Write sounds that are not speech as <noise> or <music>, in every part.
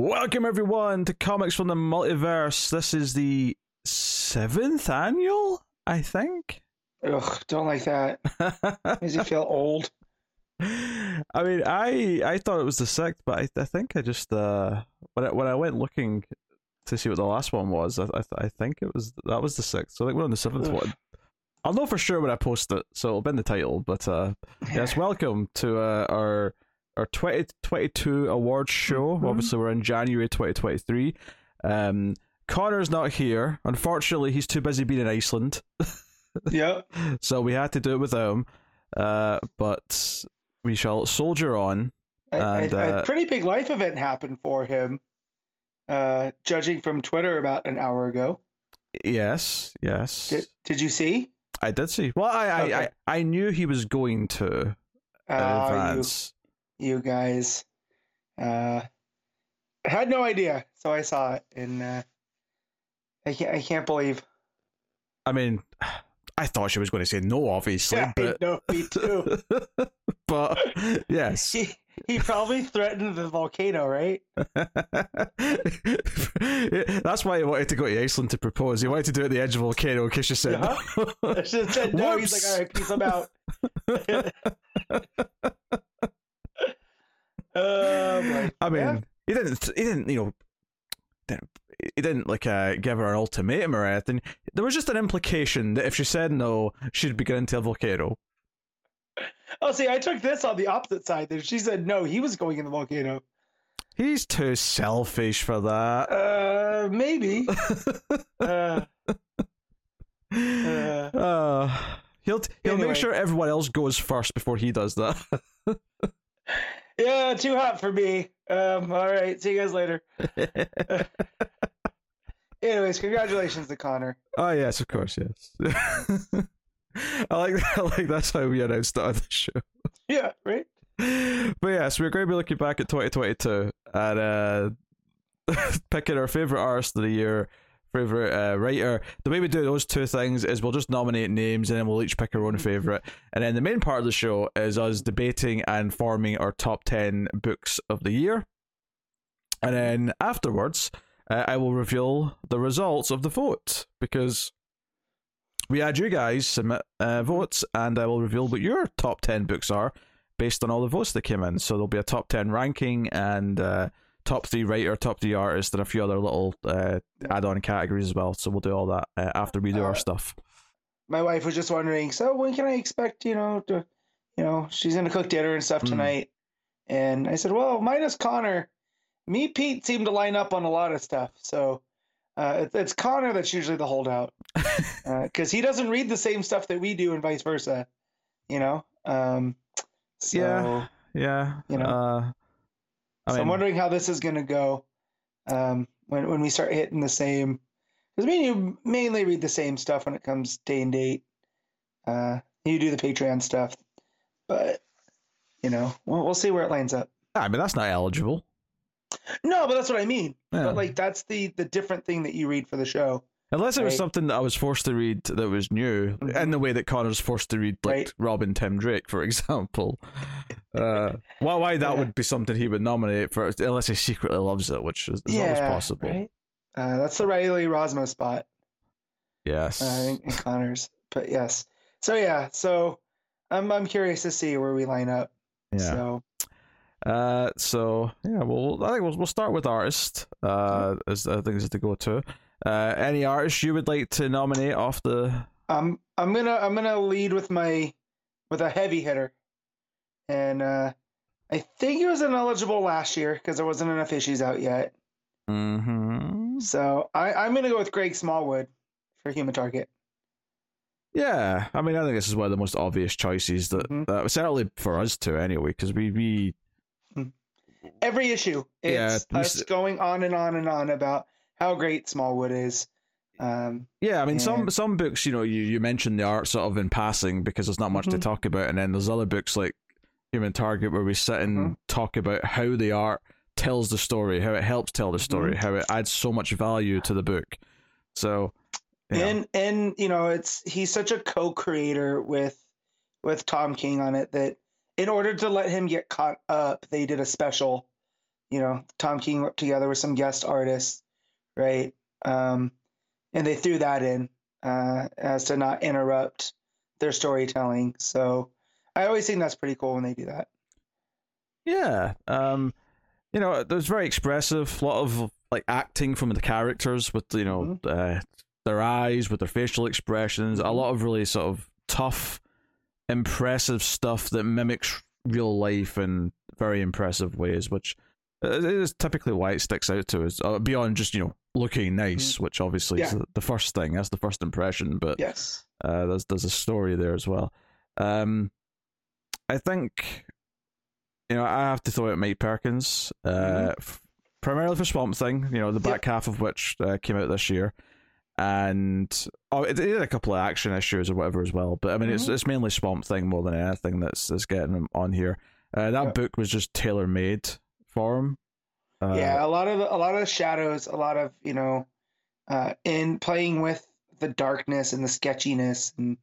Welcome everyone to Comics from the Multiverse. This is the seventh annual, I think. Ugh, don't like that. <laughs> Makes you feel old. I mean, I I thought it was the sixth, but I, I think I just uh when I, when I went looking to see what the last one was, I I, I think it was that was the sixth. So I think we're on the seventh Ugh. one. I'll know for sure when I post it, so it'll be in the title. But uh, yes, welcome to uh, our our 2022 awards show. Mhm. Obviously, we're in January 2023. Um, Connor's not here. Unfortunately, he's too busy being in Iceland, <laughs> Yep. so we had to do it without him. Uh, but we shall soldier on. A, a- And, a uh, pretty big life event happened for him, uh, judging from Twitter about an hour ago. Yes, yes, Did, did you see? I did see. Well, I I, Okay. I, I knew he was going to Uh, advance. You, guys. Uh, I had no idea, so I saw it, and uh, I can't. I can't believe. I mean, <sighs> I thought she was going to say no, obviously, Yeah, but know, me too. <laughs> but yes. He, he probably threatened the volcano, right? <laughs> That's why he wanted to go to Iceland to propose. He wanted to do it at the edge of a volcano in case she said no. Should have said no. He's like, all right, peace. I'm out. <laughs> Oh, boy. I mean, Yeah. he didn't. He didn't. You know, didn't, he didn't like uh, give her an ultimatum or anything. There was just an implication that if she said no, she'd be going into a volcano. Oh, see, I took this on the opposite side. That she said no, he was going in the volcano. He's too selfish for that. Uh, maybe. <laughs> uh, uh, Uh, he'll he'll Anyway. make sure everyone else goes first before he does that. <laughs> yeah, too hot for me. Um, all right, see you guys later. <laughs> Anyways, congratulations to Connor. oh yes, of course, yes. <laughs> I like I like that's how we announced on the show. Yeah, right. But yes, we're going to be looking back at 2022 and uh, <laughs> picking our favorite artist of the year, favorite uh, writer. The way we do those two things is we'll just nominate names and then we'll each pick our own favorite. And then the main part of the show is us debating and forming our top 10 books of the year. And then afterwards, uh, I will reveal the results of the vote because we had you guys submit uh, votes, and I will reveal what your top 10 books are based on all the votes that came in. So there'll be a top 10 ranking and uh, top three writer, top three artist, and a few other little uh, add on categories as well. So we'll do all that uh, after we do our Uh, stuff. My wife was just wondering. So when can I expect? You know, to, you know, she's gonna cook dinner and stuff Mm. tonight. And I said, well, minus Connor, me, Pete seem to line up on a lot of stuff. So. Uh, it's, it's Connor that's usually the holdout <laughs> because he doesn't read the same stuff that we do and vice versa, you know. Um, so, Yeah, yeah. you know. I so mean, I'm wondering how this is going to go um, when when we start hitting the same. Because me and you mainly read the same stuff when it comes day and date. Uh, you do the Patreon stuff, but you know we'll, we'll see where it lines up. I mean, that's not eligible. No, but that's what I mean. Yeah. But like that's the the different thing that you read for the show. Unless it was Right. something that I was forced to read that was new, Mhm. in the way that Connor's forced to read, like Right. Robin Tim Drake, for example. <laughs> Uh, why, why that Yeah. would be something he would nominate for, unless he secretly loves it, which is, is always possible. Right? Uh, that's the Riley Rossmo spot. Yes. uh, in, in Connors. But yes. So yeah, so I'm I'm curious to see where we line up. yeah. So Uh, so yeah, well, I think we'll, we'll start with artist. Uh, as I think is to go to. Uh, any artist you would like to nominate off the? I'm I'm gonna I'm gonna lead with my with a heavy hitter, and uh, I think it was ineligible last year because there wasn't enough issues out yet. Mm-hmm. So I I'm gonna go with Greg Smallwood for Human Target. Yeah, I mean, I think this is one of the most obvious choices that, Mhm. that certainly for us too, anyway, because we we Every issue, Yeah, it's we us going on and on and on about how great Smallwood is. Um, Yeah, I mean, some And- some books, you know, you, you mention the art sort of in passing because there's not much to Mhm. talk about, and then there's other books like Human Target where we sit and Mhm. talk about how the art tells the story, how it helps tell the story, Mm-hmm. how it adds so much value to the book. So, yeah. and and you know it's he's such a co-creator with with Tom King on it that in order to let him get caught up, they did a special, you know, Tom King worked together with some guest artists, right? Um, and they threw that in uh, as to not interrupt their storytelling. So I always think that's pretty cool when they do that. Yeah. Um, you know, it was very expressive. A lot of like acting from the characters with you know Mm-hmm. uh, their eyes, with their facial expressions. A lot of really sort of tough, impressive stuff that mimics real life in very impressive ways, which uh, is typically why it sticks out to us. Uh, beyond just you know looking nice, which obviously is Mm-hmm. Yeah. the- the first thing. That's the first impression, but Yes. uh, there's there's a story there as well. Um, I think, you know, I have to throw out Mike Perkins, uh, Mhm. f- primarily for Swamp Thing. You know, the back half of which uh, came out this year, and oh, it, it had a couple of action issues or whatever as well. But I mean, it's Mhm. it's mainly Swamp Thing more than anything that's that's getting on here. Uh, that Yeah. book was just tailor made for him. Uh, yeah, a lot of a lot of shadows, a lot of you know, uh, in playing with the darkness and the sketchiness, and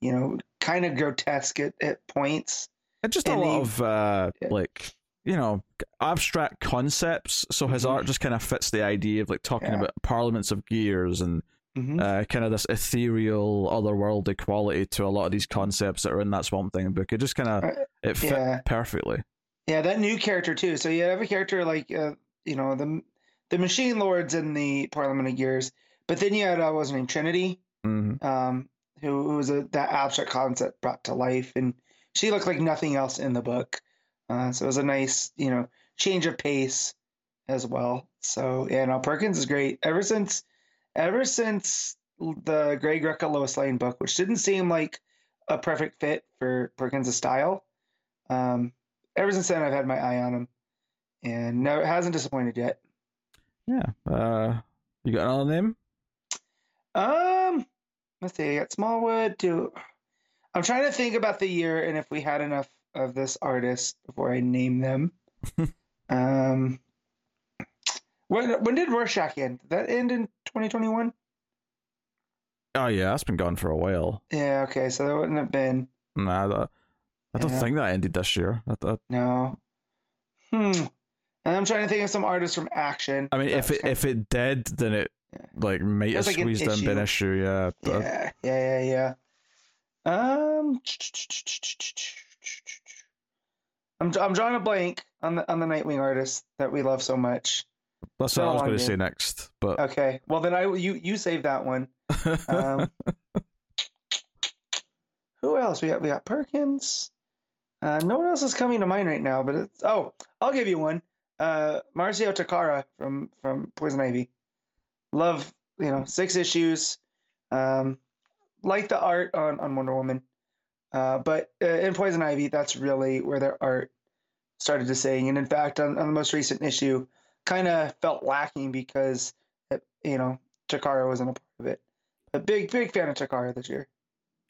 you know, kind of grotesque at, at points. And just a And lot he- of uh, Yeah. like you know abstract concepts. So his Mhm. art just kind of fits the idea of like talking Yeah. about parliaments of gears and Mhm. uh, kind of this ethereal, otherworldly quality to a lot of these concepts that are in that Swamp Thing book. It just kind of Uh, it fit yeah. perfectly. Yeah, that new character too. So you have a character like uh, you know the the machine lords in the Parliament of Gears, but then you had uh, what was her name Trinity, hmm um, who, who was a, that abstract concept brought to life, and she looked like nothing else in the book. Uh, so it was a nice you know change of pace as well. So yeah, no, Perkins is great. Ever since ever since the Greg Rucka Lois Lane book, which didn't seem like a perfect fit for Perkins' style. Um, ever since then, I've had my eye on him, and no, it hasn't disappointed yet. Yeah. Uh, you got another name? Um, let's see. I got Smallwood. To I'm trying to think about the year and if we had enough of this artist before I name them. <laughs> um, when when did Rorschach end? Did that end in 2021? Oh yeah, that's been gone for a while. Yeah. Okay. So that wouldn't have been Nah, that, I don't Yeah. think that ended this year. I, I, no. Hmm. And I'm trying to think of some artists from Action. I mean, if it if it did, then it Yeah. like might have like squeezed in issue. issue. Yeah. but- yeah, yeah, yeah, yeah. Um, I'm I'm drawing a blank on the on the Nightwing artist that we love so much. That's what I was going to say next. But Okay, well then I you you save that one. <laughs> Um, who else? We got we got Perkins. Uh, no one else is coming to mind right now, but it's oh, I'll give you one. Uh, Marcio Takara from from Poison Ivy. Love you know six issues. Um, like the art on on Wonder Woman, uh, but uh, in Poison Ivy, that's really where their art started to sing. And in fact, on, on the most recent issue, kind of felt lacking because it, you know Takara wasn't a part of it. A big big fan of Takara this year.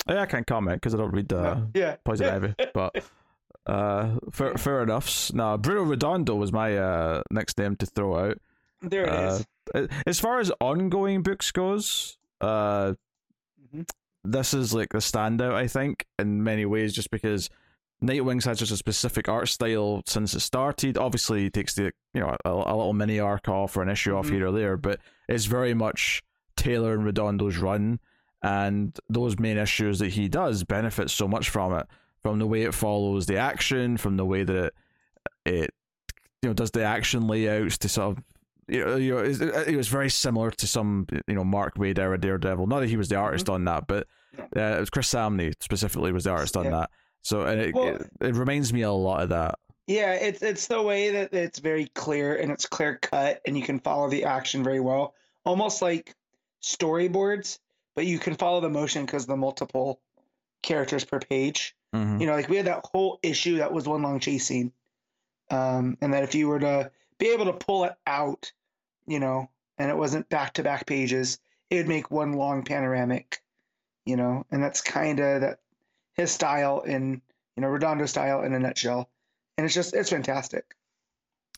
Yeah, I can't comment because I don't read uh, yeah. Poison Ivy. But <laughs> uh, fair, fair enough. Now, Bruno Redondo was my uh, next name to throw out. There it Uh, is. As far as ongoing books goes, uh, Mhm. this is like the standout, I think, in many ways, just because Nightwing's had such a specific art style since it started. Obviously, he takes the you know a, a little mini arc off or an issue off Mhm. here or there, but it's very much Taylor and Redondo's run, and those main issues that he does benefit so much from it, from the way it follows the action, from the way that it, it you know does the action layouts to sort of you know, you know it, it was very similar to some you know Mark Waid era Daredevil. Not that he was the artist on that, but uh, it was Chris Samnee specifically was the artist on Yeah. that. So and it, Well- it it reminds me a lot of that. Yeah, it's it's the way that it's very clear and it's clear cut and you can follow the action very well. Almost like storyboards, but you can follow the motion because the multiple characters per page. Mhm. You know, like we had that whole issue that was one long chase scene. Um, and that if you were to be able to pull it out, you know, and it wasn't back to back pages, it would make one long panoramic, you know, and that's kind of that his style in, you know, Redondo style in a nutshell. And it's just, it's fantastic.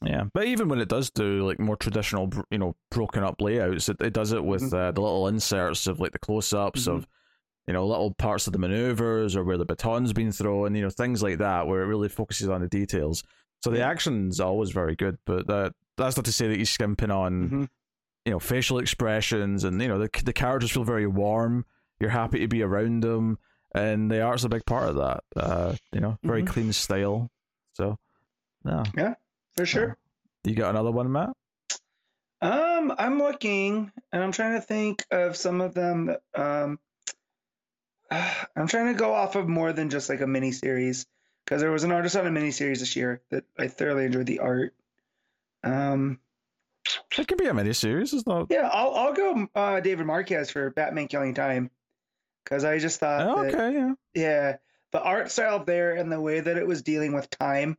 Yeah, but even when it does do like more traditional, you know, broken up layouts, it, it does it with Mhm. uh, the little inserts of like the close ups Mhm. of, you know, little parts of the maneuvers or where the baton's been thrown, you know, things like that, where it really focuses on the details. So the action's always very good, but that that's not to say that he's skimping on Mhm. you know facial expressions and you know the the characters feel very warm. You're happy to be around them, and the art's a big part of that. Uh, you know, very Mhm. clean style. So, yeah, yeah, for sure. you got another one, Matt? Um, I'm looking and I'm trying to think of some of them that um <sighs> I'm trying to go off of more than just like a mini series because there was an artist on a mini series this year that I thoroughly enjoyed the art. Um, It can be a mini series. It's not. yeah, I'll I'll go uh, David Marquez for Batman Killing Time because I just thought Oh, that, okay, yeah. yeah, the art style there and the way that it was dealing with time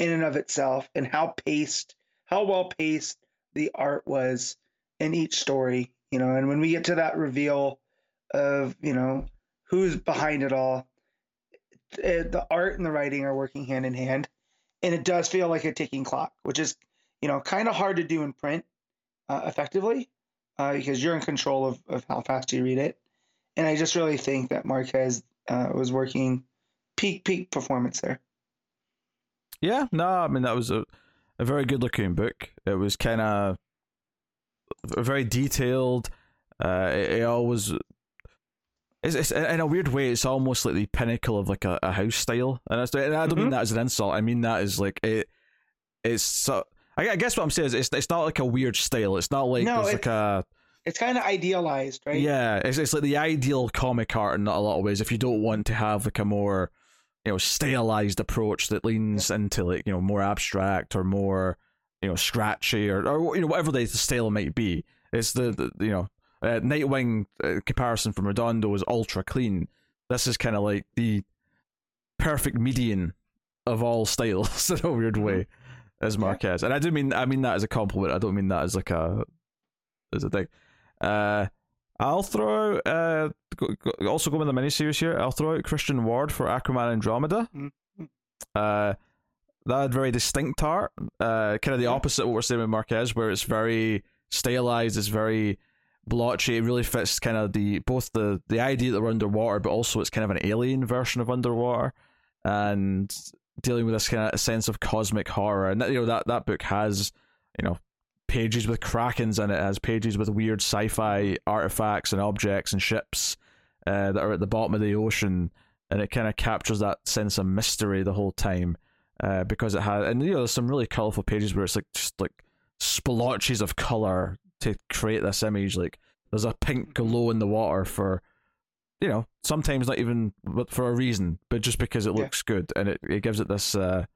in and of itself and how paced, how well paced the art was in each story, you know, and when we get to that reveal of, you know, who's behind it all, it, the art and the writing are working hand in hand. And it does feel like a ticking clock, which is, you know, kind of hard to do in print uh, effectively uh, because you're in control of, of how fast you read it. And I just really think that Marquez uh, was working peak, peak performance there. Yeah, no, I mean that was a, a very good looking book. It was kind of very detailed. Uh, it, it always, it's, it's in a weird way, it's almost like the pinnacle of like a, a house style, and, and I don't mean Mhm. that as an insult. I mean that as like it. It's so. I, I guess what I'm saying is it's it's not like a weird style. It's not like No, there's like a It's kind of idealized, right? yeah. It's it's like the ideal comic art in a lot of ways. If you don't want to have like a more you know stylized approach that leans into like you know more abstract or more you know scratchy or or you know whatever the style might be. It's the, the you know uh, nightwing uh, comparison from redondo is ultra clean. This is kind of like the perfect median of all styles <laughs> in a weird way as marquez. And i do mean i mean that as a compliment. I don't mean that as like a as a thing. Uh I'll throw out, uh, go, go, also going with the miniseries here. I'll throw out Christian Ward for Aquaman Andromeda. Mhm. Uh, that had very distinct art. Uh, kind of the Yeah. opposite of what we're seeing with Marquez, where it's very stylized, it's very blotchy. It really fits kind of the both the the idea that we're underwater, but also it's kind of an alien version of underwater, and dealing with this kind of sense of cosmic horror. And that, you know that that book has you know pages with krakens in it, has pages with weird sci-fi artifacts and objects and ships uh, that are at the bottom of the ocean, and it kind of captures that sense of mystery the whole time. Uh, because it has, and you know, there's some really colorful pages where it's like just like splotches of color to create this image. Like there's a pink glow in the water for, you know, sometimes not even but for a reason, but just because it Yeah. looks good and it, it gives it this uh,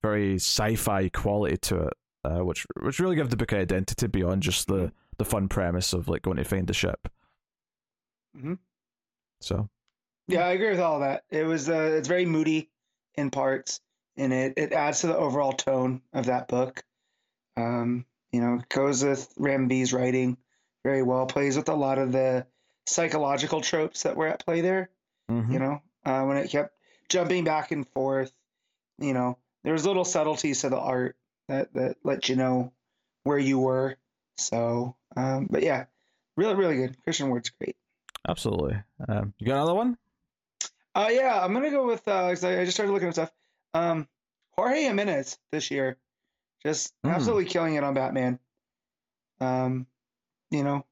very sci-fi quality to it, uh, which which really gives the book identity beyond just the the fun premise of like going to find the ship. Mhm. So Yeah, I agree with all that. It was uh, it's very moody in parts, and it it adds to the overall tone of that book. Um, you know, goes with Ram V's writing very well. Plays with a lot of the psychological tropes that were at play there. mhm. You know, uh, when it kept jumping back and forth. You know, there's little subtleties to the art that that let you know where you were. So, um, but yeah, really, really good. Christian Ward's great. absolutely. Um, you got another one? Uh, yeah, I'm gonna go with uh, 'cause I, I just started looking at stuff. Um, Jorge Jimenez this year, just Hmm. absolutely killing it on Batman. Um, you know,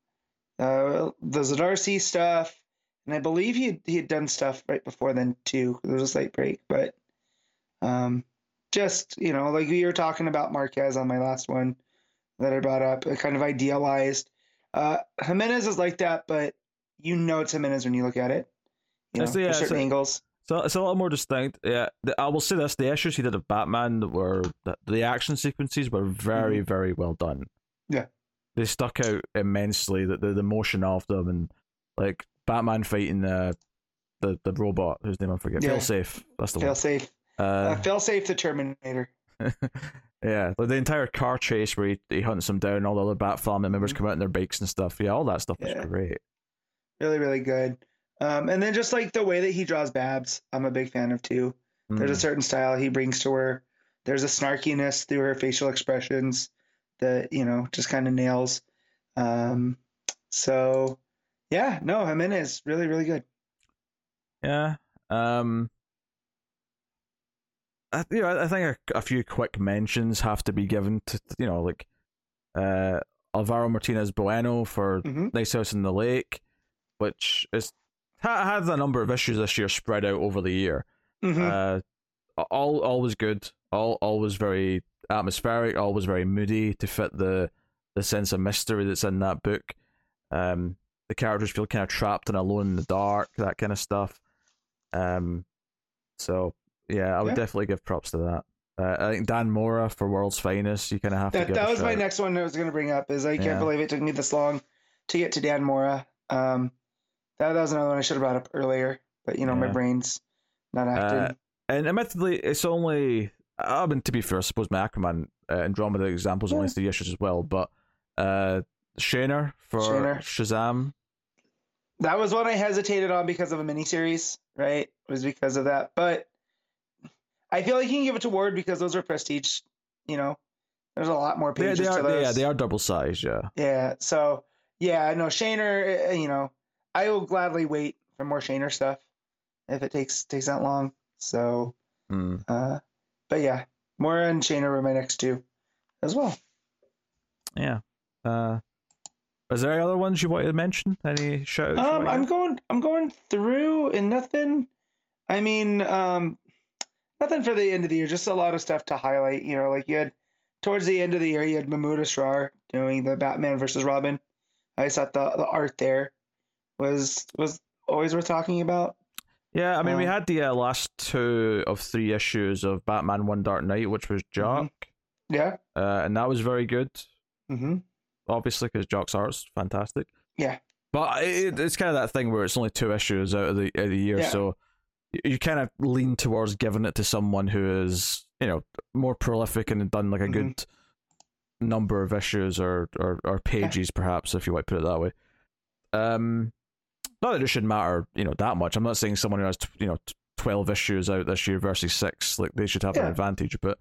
uh, the Zdarsky stuff, and I believe he he had done stuff right before then too. There was a slight break, but um, just you know, like we were talking about Marquez on my last one that I brought up, it kind of idealized. Uh, Jimenez is like that, but you know it's Jimenez when you look at it. You know, for yeah, certain so- angles. So it's a lot more distinct. Yeah, the, I will say this: the issues he did of Batman were the, the action sequences were very, very well done. Mm-hmm. Yeah. they stuck out immensely. The the, the motion of them and like Batman fighting the the, the robot whose name I forget. Yeah. Fail safe. That's the Fail one. safe. Uh, fail safe <laughs> the Terminator. yeah, like the entire car chase where he, he hunts them down, all the other Bat family members Mhm. come out in their bikes and stuff. Yeah, all that stuff was great. Really, really good. Um, and then just like the way that he draws Babs, I'm a big fan of too. There's a Mm. certain style he brings to her. There's a snarkiness through her facial expressions that, you know, just kind of nails. Um, so yeah, no, Jimenez, really, really good. Yeah. Um I, you know, I think a, a few quick mentions have to be given to you know like uh, Alvaro Martinez Bueno for hmm Nice House in the Lake, which is ha- had a number of issues this year spread out over the year. hmm Uh, all always good, all always very atmospheric, always very moody to fit the the sense of mystery that's in that book. Um, the characters feel kind of trapped and alone in the dark, that kind of stuff. Um, so yeah, I would Yeah. definitely give props to that. Uh, I think Dan Mora for World's Finest, you kind of have to That give. that was my next one I was going to bring up. Is I can't believe it took me this long to get to Dan Mora. Um, that, that was another one I should have brought up earlier, but you know my brain's not acting. And admittedly, it's only. I mean, to be fair, I suppose my Aquaman uh, Andromeda examples only Yeah. three issues as well, but uh, for. Shazam. that was one I hesitated on because of a miniseries, right? It was because of that, but I feel like you can give it to Ward because those are prestige. You know, there's a lot more pages they to are, those. they, yeah, they are double sized, yeah. Yeah. So yeah, no Shaner. uh, You know, I will gladly wait for more Shaner stuff if it takes takes that long. So, Mm. uh, but yeah, Mora and Shaner were my next two, as well. Yeah. Uh, is there any other ones you wanted to mention? Any shows? Um, I'm going. I'm going through and nothing. I mean, um, nothing for the end of the year. Just a lot of stuff to highlight. You know, like you had towards the end of the year, you had Mahmoud Asrar doing the Batman versus Robin. I just thought the the art there was was always worth talking about. Yeah, I mean, we Um, had the uh, last two of three issues of Batman One Dark Knight, which was Jock, Yeah. uh, and that was very good, Mm-hmm. obviously, because Jock's art's fantastic. Yeah. But it, it's kind of that thing where it's only two issues out of the, of the year, Yeah. so you, kind of lean towards giving it to someone who is, you know, more prolific and done like a Mhm. good number of issues or, or, or pages, perhaps, if you to put it that way. Um, not that it should matter, you know, that much. I'm not saying someone who has, t- you know, t- 12 issues out this year versus six, like they should have an advantage, but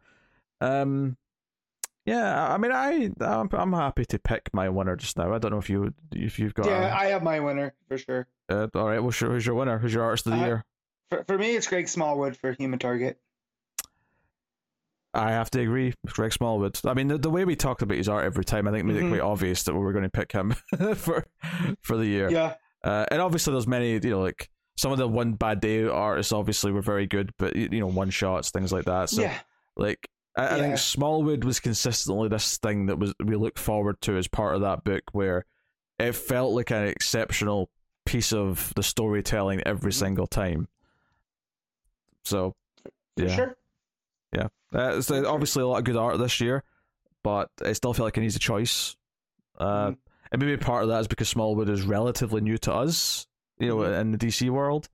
um, yeah, I mean, I I'm, I'm happy to pick my winner just now. I don't know if you if you've got. Yeah, a- I have my winner for sure. uh, all right, well, sure. Who's your winner? Who's your artist of the Uh, year? For for me, it's Greg Smallwood for Human Target. I have to agree. Greg Smallwood. I mean, the, the way we talked about his art every time, I think made Mhm. it quite obvious that we were going to pick him <laughs> for for the year. Yeah. Uh, and obviously, there's many. You know, like some of the one bad day artists obviously were very good, but you know, one shots, things like that. So, yeah. like, I, I think Smallwood was consistently this thing that was we look forward to as part of that book, where it felt like an exceptional piece of the storytelling every Mhm. single time. So, yeah. sure. Uh, it's uh, obviously a lot of good art this year, but I still feel like it needs a choice. Uh, Mhm. And maybe part of that is because Smallwood is relatively new to us, you know, Mhm. in the DC world.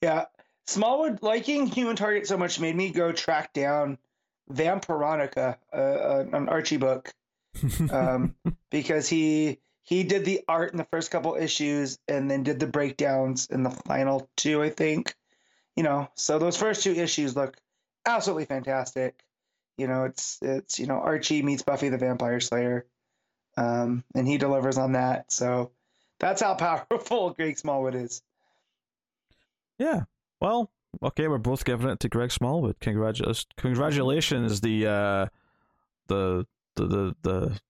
Yeah. Smallwood liking Human Target so much made me go track down Vampironica, uh, uh, an Archie book, <laughs> um, because he he did the art in the first couple issues and then did the breakdowns in the final two, I think. You know, so those first two issues look absolutely fantastic. You know, it's it's you know Archie meets Buffy the Vampire Slayer, um, and he delivers on that. So that's how <laughs> powerful Greg Smallwood is. yeah. Well, okay, we're both giving it to Greg Smallwood. Congratulations! Congratulations, the uh, the the the the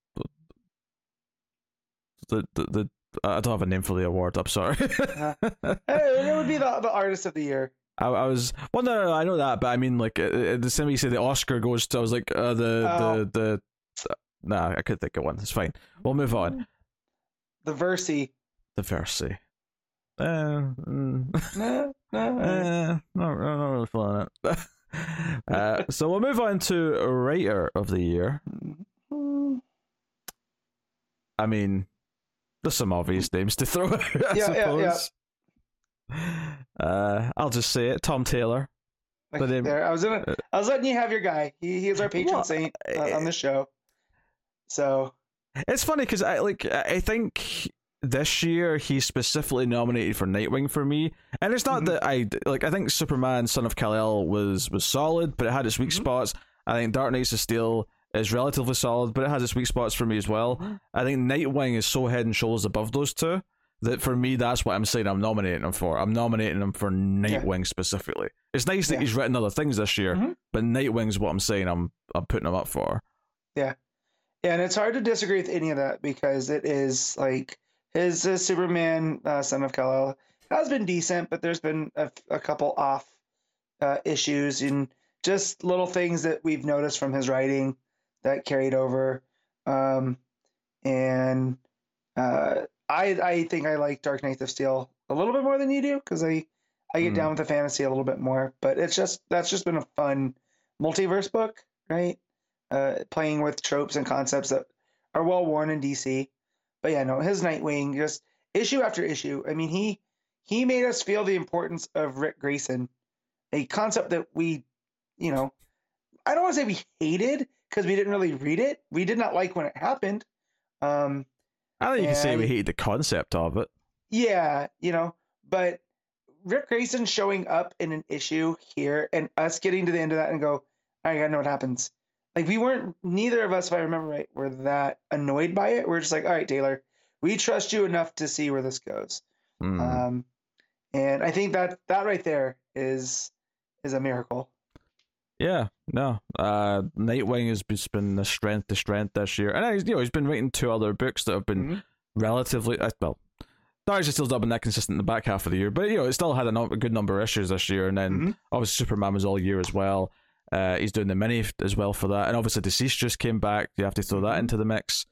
the the. the I don't have a name for the award. I'm sorry. <laughs> Hey, it would be the the artist of the year. I, I was well, no, no, no, I know that, but I mean, like, uh, uh, the same way you say the Oscar goes to, I was like, uh, the, Oh. the, the, nah, I could think of one. It's fine. We'll move on. The Versi. The Versi. Uh, mm, No, no. uh, not, not really feeling it. <laughs> uh, <laughs> so we'll move on to writer of the year. Mm, I mean, there's some obvious names to throw out, I Yeah, yeah, yeah. suppose. Uh, I'll just say it. Tom Taylor. like it- there, I was gonna, I was letting you have your guy. He he is our patron Well, saint uh, on the show. So It's funny because I like I think this year he's specifically nominated for Nightwing for me, and it's not Mhm. that I like. I think Superman Son of Kal El was was solid, but it had its weak Mhm. spots. I think Dark Knights of Steel is relatively solid, but it has its weak spots for me as well. Mhm. I think Nightwing is so head and shoulders above those two that for me that's what I'm saying I'm nominating him for. I'm nominating him for Nightwing specifically. It's nice that Yeah. he's written other things this year, Mhm. but Nightwing's what I'm saying. I'm I'm putting him up for. Yeah, and it's hard to disagree with any of that because it is like his, his Superman, uh, Son of Kal El, has been decent, but there's been a, a couple off uh, issues and just little things that we've noticed from his writing that carried over. Um, and uh, I I think I like Dark Knight of Steel a little bit more than you do because I I get Hmm. down with the fantasy a little bit more. But it's just that's just been a fun multiverse book, right? Uh, playing with tropes and concepts that are well worn in DC. But yeah, no, his Nightwing just issue after issue. I mean, he he made us feel the importance of Ric Grayson, a concept that we, you know, I don't want to say we hated because we didn't really read it. We did not like when it happened. Um, I think you can say we hated the concept of it. yeah, you know, but Ric Grayson showing up in an issue here and us getting to the end of that and go, I gotta know what happens. Like we weren't neither of us, if I remember right, were that annoyed by it. We're just like, all right, Taylor, we trust you enough to see where this goes. Hmm. Um, and I think that that right there is is a miracle. Yeah, no. Uh, Nightwing has just been the strength to strength this year, and he's you know he's been writing two other books that have been Mhm. relatively uh, well. Dark Still not been that consistent in the back half of the year, but you know it still had a, no- a good number of issues this year, and then Mhm. obviously Superman was all year as well. Uh, he's doing the mini f- as well for that, and obviously DCeased just came back. You have to throw that Mhm. into the mix.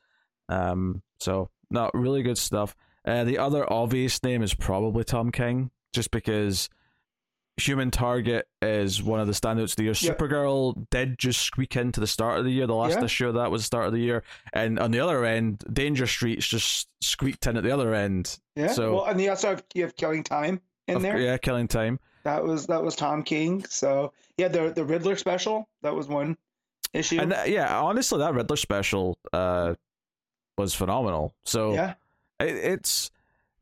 Um, so no, really good stuff. Uh, the other obvious name is probably Tom King, just because Human Target is one of the standouts of the year. Yep. Supergirl did just squeak into the start of the year. The last Yeah. issue of that was the start of the year, and on the other end, Danger Streets just squeaked in at the other end. Yeah. So- well, and you also have, you have Killing Time in Of- there. yeah, killing time. That was that was Tom King. So yeah, the the Riddler special that was one issue. And uh, yeah, honestly, that Riddler special uh, was phenomenal. So yeah. it, it's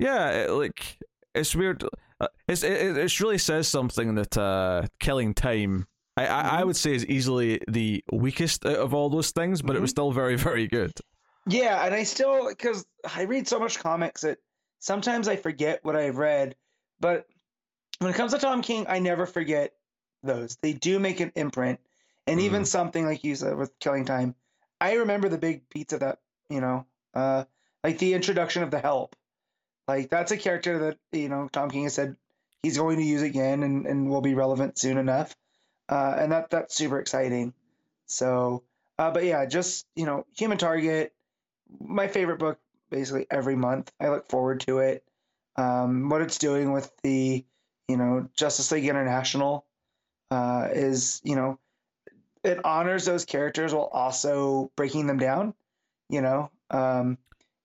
yeah, it, like it's weird. Uh, it's it, it really says something that uh, killing time. I, I, I would say is easily the weakest of all those things, but it was still very <laughs> very good. Yeah, and I still because I read so much comics that sometimes I forget what I've read, but when it comes to Tom King, I never forget those. They do make an imprint, and even Mhm. something like you said with Killing Time, I remember the big pizza that you know, uh, like the introduction of the Help. Like that's a character that you know Tom King has said he's going to use again and, and will be relevant soon enough, uh, and that that's super exciting. So, uh, but yeah, just you know, Human Target, my favorite book basically every month. I look forward to it. Um, what it's doing with the you know Justice League International uh, is you know it honors those characters while also breaking them down. You know, um,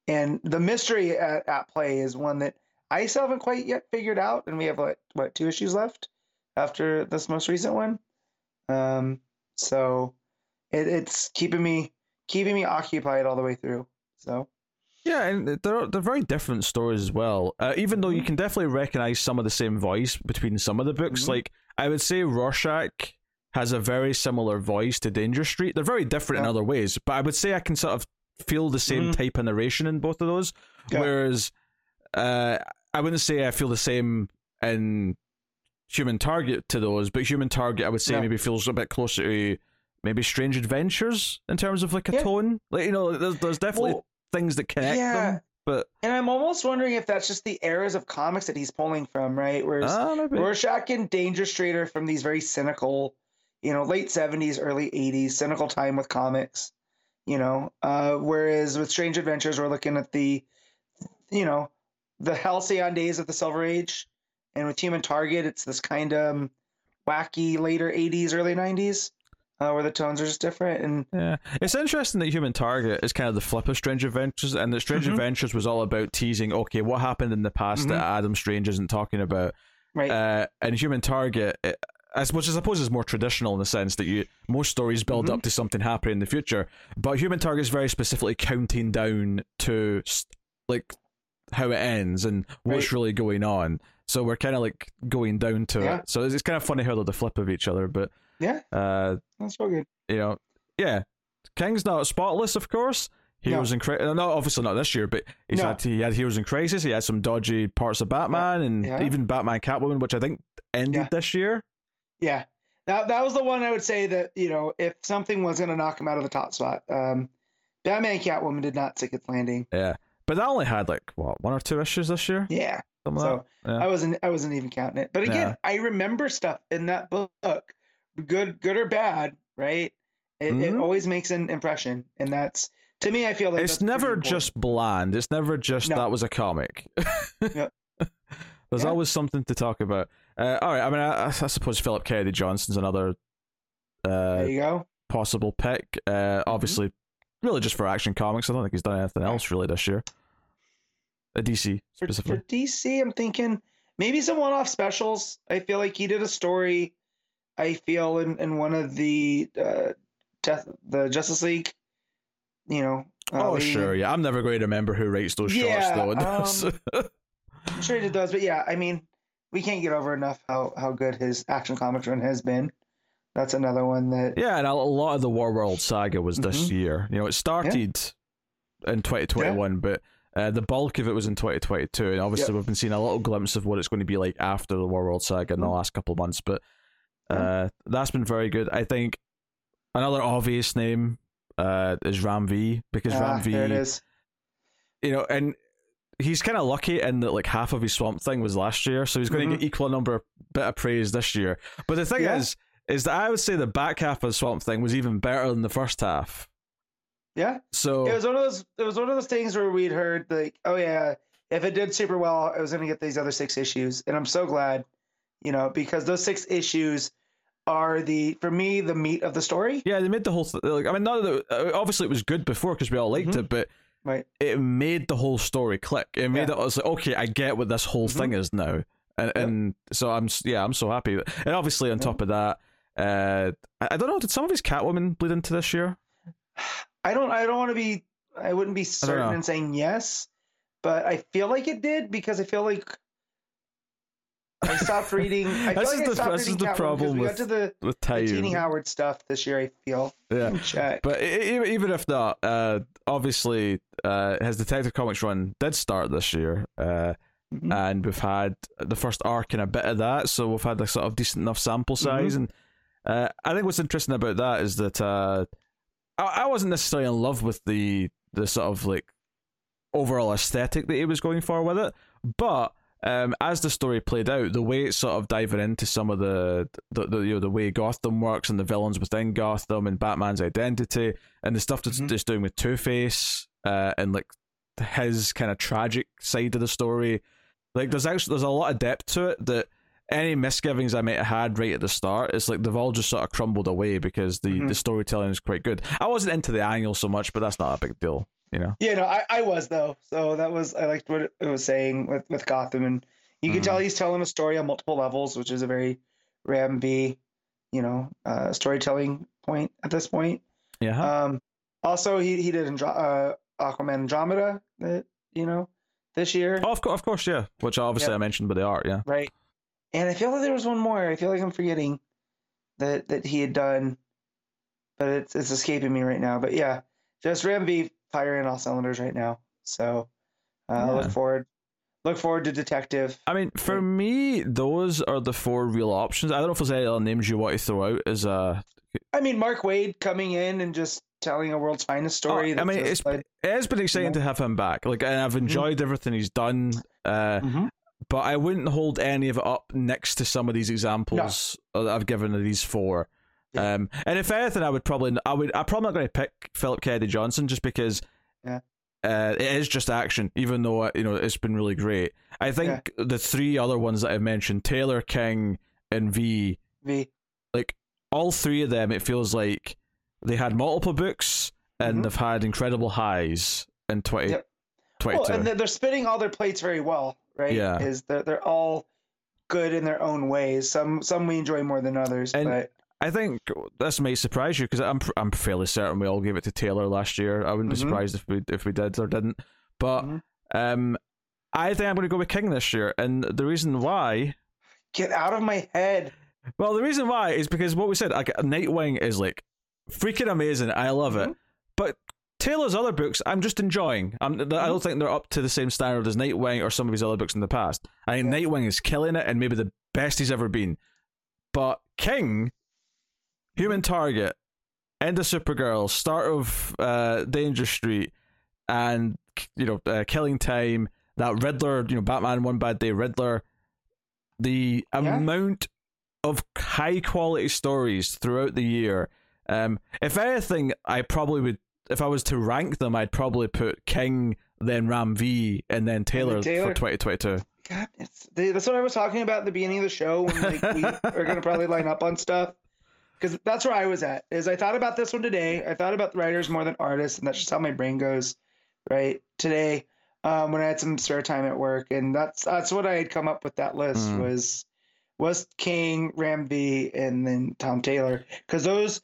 and the mystery at, at play is one that I still haven't quite yet figured out, and we have like what two issues left after this most recent one. Um, so it, it's keeping me keeping me occupied all the way through. So Yeah, and they're they're very different stories as well. Uh, even though you Mhm. can definitely recognize some of the same voice between some of the books. Mhm. Like I would say, Rorschach has a very similar voice to Danger Street. They're very different in other ways, but I would say I can sort of feel the same Mhm. type of narration in both of those. Yeah. Whereas, uh, I wouldn't say I feel the same in Human Target to those, but Human Target I would say Yeah. maybe feels a bit closer to maybe Strange Adventures in terms of like a Yeah. tone. Like you know, there's, there's definitely Well, things that connect yeah. them. But and I'm almost wondering if that's just the eras of comics that he's pulling from, right? Whereas ah, maybe. Rorschach and Danger Street are from these very cynical, you know, late 70s, early 80s, cynical time with comics, you know. Uh, whereas with Strange Adventures, we're looking at the, you know, the halcyon days of the Silver Age. And with Human Target, it's this kind of um, wacky later 80s, early 90s, uh, where the tones are just different. And Yeah, it's interesting that Human Target is kind of the flip of Strange Adventures, and that Strange Mhm. Adventures was all about teasing, okay, what happened in the past that Mhm. Adam Strange isn't talking about, right, uh, and Human Target, it, as which I suppose is more traditional in the sense that you most stories build Mhm. up to something happening in the future, but Human Target is very specifically counting down to like how it ends and what's Right. really going on. So we're kind of like going down to Yeah. it. So it's, it's kind of funny how they're the flip of each other, but yeah, uh, that's so good. you know, yeah, King's not spotless, of course. Heroes in Crisis, no, obviously not this year, but he's No. had he had Heroes in Crisis. He had some dodgy parts of Batman and Yeah. even Batman Catwoman, which I think ended Yeah. this year. Yeah, that that was the one I would say that you know if something was going to knock him out of the top spot, um, Batman Catwoman did not stick its landing. Yeah, but that only had like what one or two issues this year. Yeah, Something so like? Yeah. I wasn't I wasn't even counting it. But again, Yeah. I remember stuff in that book, good good or bad, right? It, it Mhm. always makes an impression, and that's to me. I feel like it's never just bland. It's never just No. that was a comic. <laughs> Yep. There's Yeah. always something to talk about. Uh, all right, I mean, I, I suppose Philip Kennedy Johnson's another uh, There you go. possible pick. Uh, Mm-hmm. obviously, really just for action comics. I don't think he's done anything else really this year. A DC For, for specifically. DC, I'm thinking maybe some one-off specials. I feel like he did a story. I feel in, in one of the uh, death, the Justice League. You know. uh, oh sure, yeah. I'm never going to remember who writes those Yeah, shots though. <laughs> I'm sure he did those, but yeah, I mean, we can't get over enough how how good his action comics run has been. That's another one that. yeah, and a lot of the War World saga was this Mhm. year. You know, it started in 2021, but uh, the bulk of it was in 2022, and obviously Yep. we've been seeing a little glimpse of what it's going to be like after the War World saga in the Mhm. last couple of months. But uh, that's been very good. I think another obvious name uh, is Ram V because Ah, Ram V, there it is. you know, and he's kind of lucky in that like half of his Swamp Thing was last year, so he's going to Mhm. get equal number bit of praise this year. But the thing Yeah. is, is that I would say the back half of Swamp Thing was even better than the first half. Yeah, So it was one of those. It was one of those things where we'd heard like, oh yeah, if it did super well, I was going to get these other six issues, and I'm so glad, you know, because those six issues are the for me the meat of the story. yeah, they made the whole. Th- like, I mean, not that obviously it was good before because we all liked Mhm. it, but Right. it made the whole story click. It made Yeah. it. I was like, okay, I get what this whole Mhm. thing is now, and Yep. and so I'm yeah, I'm so happy. And obviously on Yeah. top of that, uh, I, I don't know, did some of his Catwoman bleed into this year? <sighs> I don't. I don't want to be. I wouldn't be certain in saying yes, but I feel like it did because I feel like I stopped reading. I feel This is I the- stopped this is the problem with got to the, With the Tini Howard stuff this year. I feel. yeah. Check. But even if not, uh, obviously, uh, his Detective Comics run did start this year, uh, Mhm. and we've had the first arc and a bit of that, so we've had a sort of decent enough sample size. And uh, I think what's interesting about that is that uh, I, I wasn't necessarily in love with the the sort of like overall aesthetic that he was going for with it, but um, as the story played out, the way it's sort of diving into some of the, the, the you know the way Gotham works and the villains within Gotham and Batman's identity and the stuff that's Mhm. just doing with Two Face uh, and like his kind of tragic side of the story, like there's actually there's a lot of depth to it that any misgivings I might have had right at the start, it's like they've all just sort of crumbled away because the, Mhm. the storytelling is quite good. I wasn't into the angle so much, but that's not a big deal, you know. Yeah, no, I, I was though. So that was I liked what it was saying with with Gotham, and you can Mhm. tell he's telling a story on multiple levels, which is a very Ram V, you know, uh, storytelling point at this point. Yeah. Um, also, he he did Andro- uh, Aquaman Andromeda, that you know, this year, oh, of course, of course, yeah. Which obviously Yeah. I mentioned but the art, yeah. right? And I feel like there was one more. I feel like I'm forgetting that that he had done, but it's it's escaping me right now. But yeah, just Ram V firing all cylinders right now. So uh, Yeah. look forward, look forward to Detective. I mean, for me, those are the four real options. I don't know if there's any other names you want to throw out as a. I mean, Mark Waid coming in and just telling a world's finest story. Oh, I mean, it's like- it has been exciting know? to have him back. Like, and I've enjoyed everything he's done. Uh, Mhm. but I wouldn't hold any of it up next to some of these examples that I've given of these four. Yeah. Um, and if anything, I would probably, I would, I'm probably not going to pick Philip Kennedy Johnson just because, Yeah. uh, it is just action. Even though you know it's been really great, I think the three other ones that I've mentioned, Taylor, King, and V, V. like all three of them, it feels like they had multiple books and Mhm. they've had incredible highs in 20, Yep. 22. Well, and they're- they're spinning all their plates very well, right? Yeah. Is they're they're all good in their own ways. Some some we enjoy more than others, And- but I think this may surprise you because I'm I'm fairly certain we all gave it to Taylor last year. I wouldn't be Mhm. surprised if we if we did or didn't. But Mhm. um, I think I'm going to go with King this year, and the reason why, get out of my head. well, the reason why is because what we said, like Nightwing is like freaking amazing. I love it, Mhm. but. Taylor's other books, I'm just enjoying. I'm, I Mm-hmm. don't think they're up to the same standard as Nightwing or some of his other books in the past. I think Yeah. Nightwing is killing it and maybe the best he's ever been. But King, Human Target, End of Supergirl, start of uh, Danger Street, and you know, uh, Killing Time, that Riddler, you know, Batman One Bad Day Riddler, the Yeah. amount of high quality stories throughout the year. Um, if anything, I probably would, if I was to rank them, I'd probably put King, then Ram V, and then Taylor, Taylor. for 2022. God, it's, that's what I was talking about at the beginning of the show when like, we <laughs> are going to probably line up on stuff. Because that's where I was at. Is I thought about this one today. I thought about writers more than artists, and that's just how my brain goes. Right today, um, when I had some spare time at work, and that's that's what I had come up with. That list Mm. was was King, Ram V, and then Tom Taylor. Because those,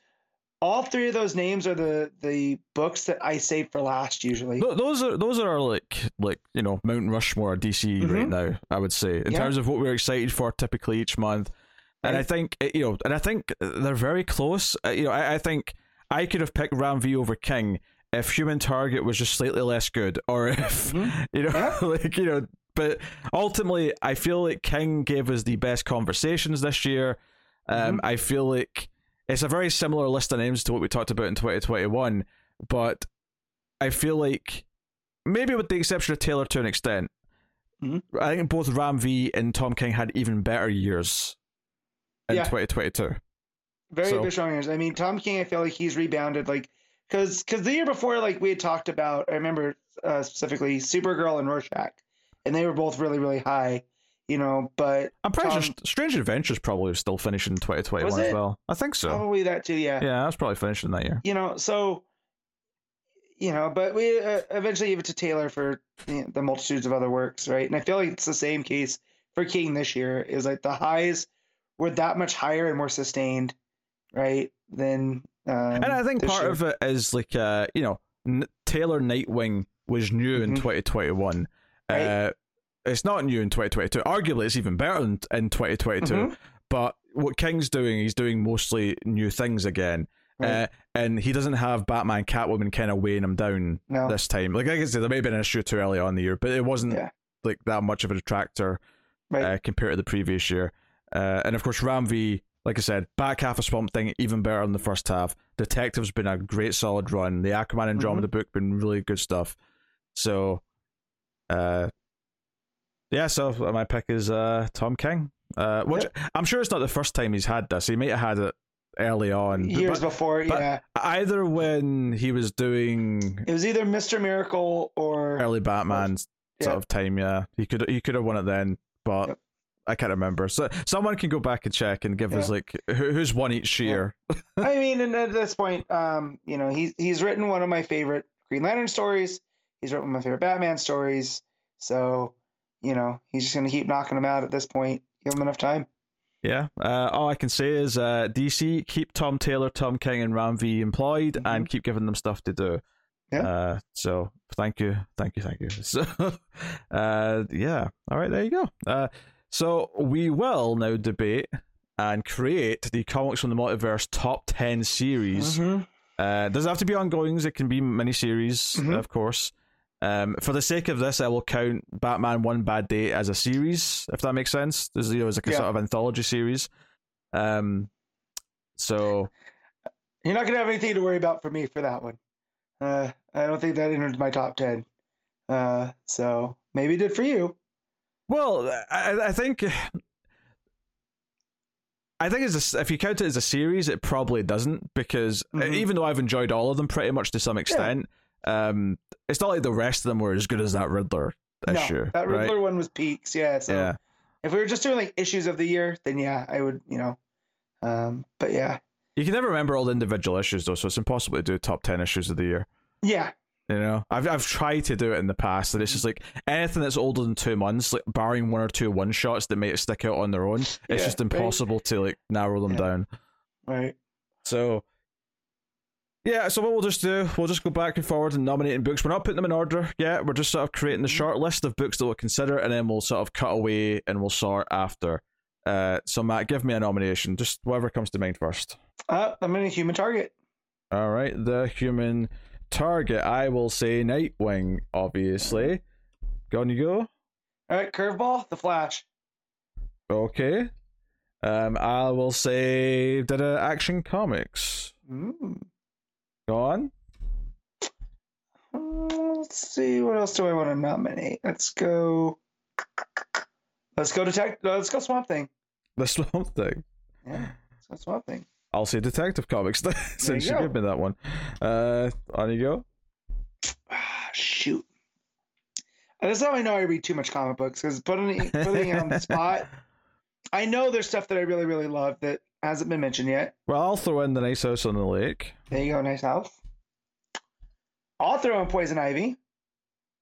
all three of those names are the the books that I save for last usually. Th- those are those are like like you know Mount Rushmore DC right Mhm. now. I would say in Yeah. terms of what we're excited for typically each month, and I think uh, you know, and I think they're very close. Uh, you know, I, I think I could have picked Ram V over King if Human Target was just slightly less good, or <laughs> if Mhm. you know, Yeah. <laughs> like you know. But ultimately, I feel like King gave us the best conversations this year. Um, Mm-hmm. I feel like it's a very similar list of names to what we talked about in 2021, but I feel like maybe with the exception of Taylor to an extent, Mhm. I think both Ram V and Tom King had even better years in Yeah. 2022. Very So- good strong years. I mean, Tom King, I feel like he's rebounded, like, because because the year before, like we had talked about, I remember uh, specifically Supergirl and Rorschach, and they were both really really high, you know. But I'm pretty Tom- sure Strange Adventures probably was still finishing in 2021 as well. I think so. probably that too, yeah. Yeah, that's probably finishing that year. You know, so you know, but we uh, eventually gave it to Taylor for you know, the multitudes of other works, right? And I feel like it's the same case for King this year. Is like the highs were that much higher and more sustained, right? Than um, and I think part year. of it is like uh, you know, N- Taylor Nightwing was new in Mhm. 2021. Right. Uh, it's not new in 2022. Arguably, it's even better in, in 2022. Mhm. But what King's doing, he's doing mostly new things again. Right. Uh, and he doesn't have Batman, Catwoman kind of weighing him down No. this time. Like I said, there may have been an issue too early on in the year, but it wasn't Yeah. like that much of a detractor Right. uh, compared to the previous year. Uh, and of course, Ram V, like I said, back half of Swamp Thing even better than the first half. Detective's been a great solid run. The Aquaman Andromeda book been really good stuff. So, uh, yeah. So my pick is uh Tom King. Uh, which I'm sure it's not the first time he's had this. He might have had it early on. years but before, but- yeah. either when he was doing It was either Mr. Miracle or early Batman sort Yeah. of time, yeah, he could he could have won it then, but Yep. I can't remember. So someone can go back and check and give us like who, who's won each year. I <laughs> mean, and at this point, um, you know, he's he's written one of my favorite Green Lantern stories. He's written one of my favorite Batman stories. So, you know, he's just gonna keep knocking them out at this point. Give him enough time. Yeah. Uh, all I can say is uh, DC keep Tom Taylor, Tom King, and Ram V employed, and keep giving them stuff to do. Mm-hmm. Yeah. Uh, so thank you, thank you, thank you. <laughs> So, uh, yeah. All right, there you go. Uh, so we will now debate and create the comics from the multiverse top ten series. Mhm. Uh, doesn't have to be ongoings. It can be miniseries, Mhm. of course. Um, for the sake of this, I will count Batman One Bad Day as a series, if that makes sense. There's you know, it's like a Yeah. sort of anthology series. Um, so You're not gonna have anything to worry about for me for that one. Uh, I don't think that entered my top ten. Uh, so maybe it did for you. Well, I, I think. I think it's a, if you count it as a series, it probably doesn't because uh, Mhm. even though I've enjoyed all of them pretty much to some extent, um, it's not like the rest of them were as good as that Riddler issue. no, that right? Riddler one was peaks. Yeah. So yeah. if we were just doing like issues of the year, then yeah, I would, you know. Um, but yeah, You can never remember all the individual issues though, so it's impossible to do top ten issues of the year. yeah, You know, I've I've tried to do it in the past, and it's just like anything that's older than two months, like barring one or two one shots that might stick out on their own, it's Yeah, just right. impossible to like narrow them Yeah. down. right. So, yeah, so what we'll just do, we'll just go back and forward and nominating books. We're not putting them in order yet. We're just sort of creating the Mm-hmm. short list of books that we'll consider, and then we'll sort of cut away and we'll sort after. Uh, so Matt, give me a nomination, just whatever comes to mind first. Uh, I'm in a human target. All right, the human target. I will say Nightwing, obviously. Go on, you go. All right, curveball, the Flash. Okay. Um, I will say did Action Comics. Mm. Go on. Uh, let's see. What else do I want to nominate? Let's go. Let's go detect. Let's go Swamp Thing. The Swamp Thing. Yeah, let's go Swamp Thing. I'll say Detective Comics <laughs> since you you, go. gave me that one. Uh, on you go. Ah, shoot. That's how I know I read too much comic books because putting putting it on the spot. <laughs> I know there's stuff that I really really love that hasn't been mentioned yet. Well, I'll throw in the Nice House on the Lake. There you go, nice house. I'll throw in Poison Ivy.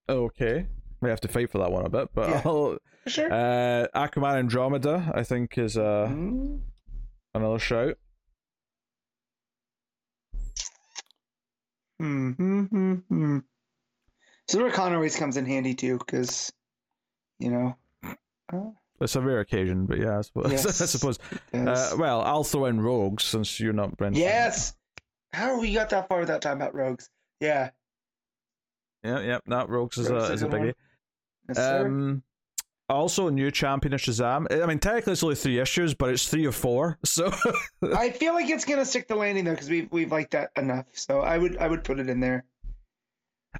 Okay, we have to fight for that one a bit, but Yeah. I'll, sure. uh, Aquaman Andromeda, I think, is uh, Mm. another shout. Hmm. Hmm. So Connor always comes in handy too, because you know. uh, It's a rare occasion, but yeah, I suppose. <laughs> Yes. I suppose. Uh, well, I'll throw in Rogues since you're not Brent. yes. How we got that far without talking about rogues? Yeah. Yeah, yeah. That Rogues is a is a a good one. biggie. Yes, sir. Um, also, new champion of Shazam. I mean, technically it's only three issues, but it's three or four. So <laughs> I feel like it's gonna stick the landing though, because we've we've liked that enough. So I would I would put it in there.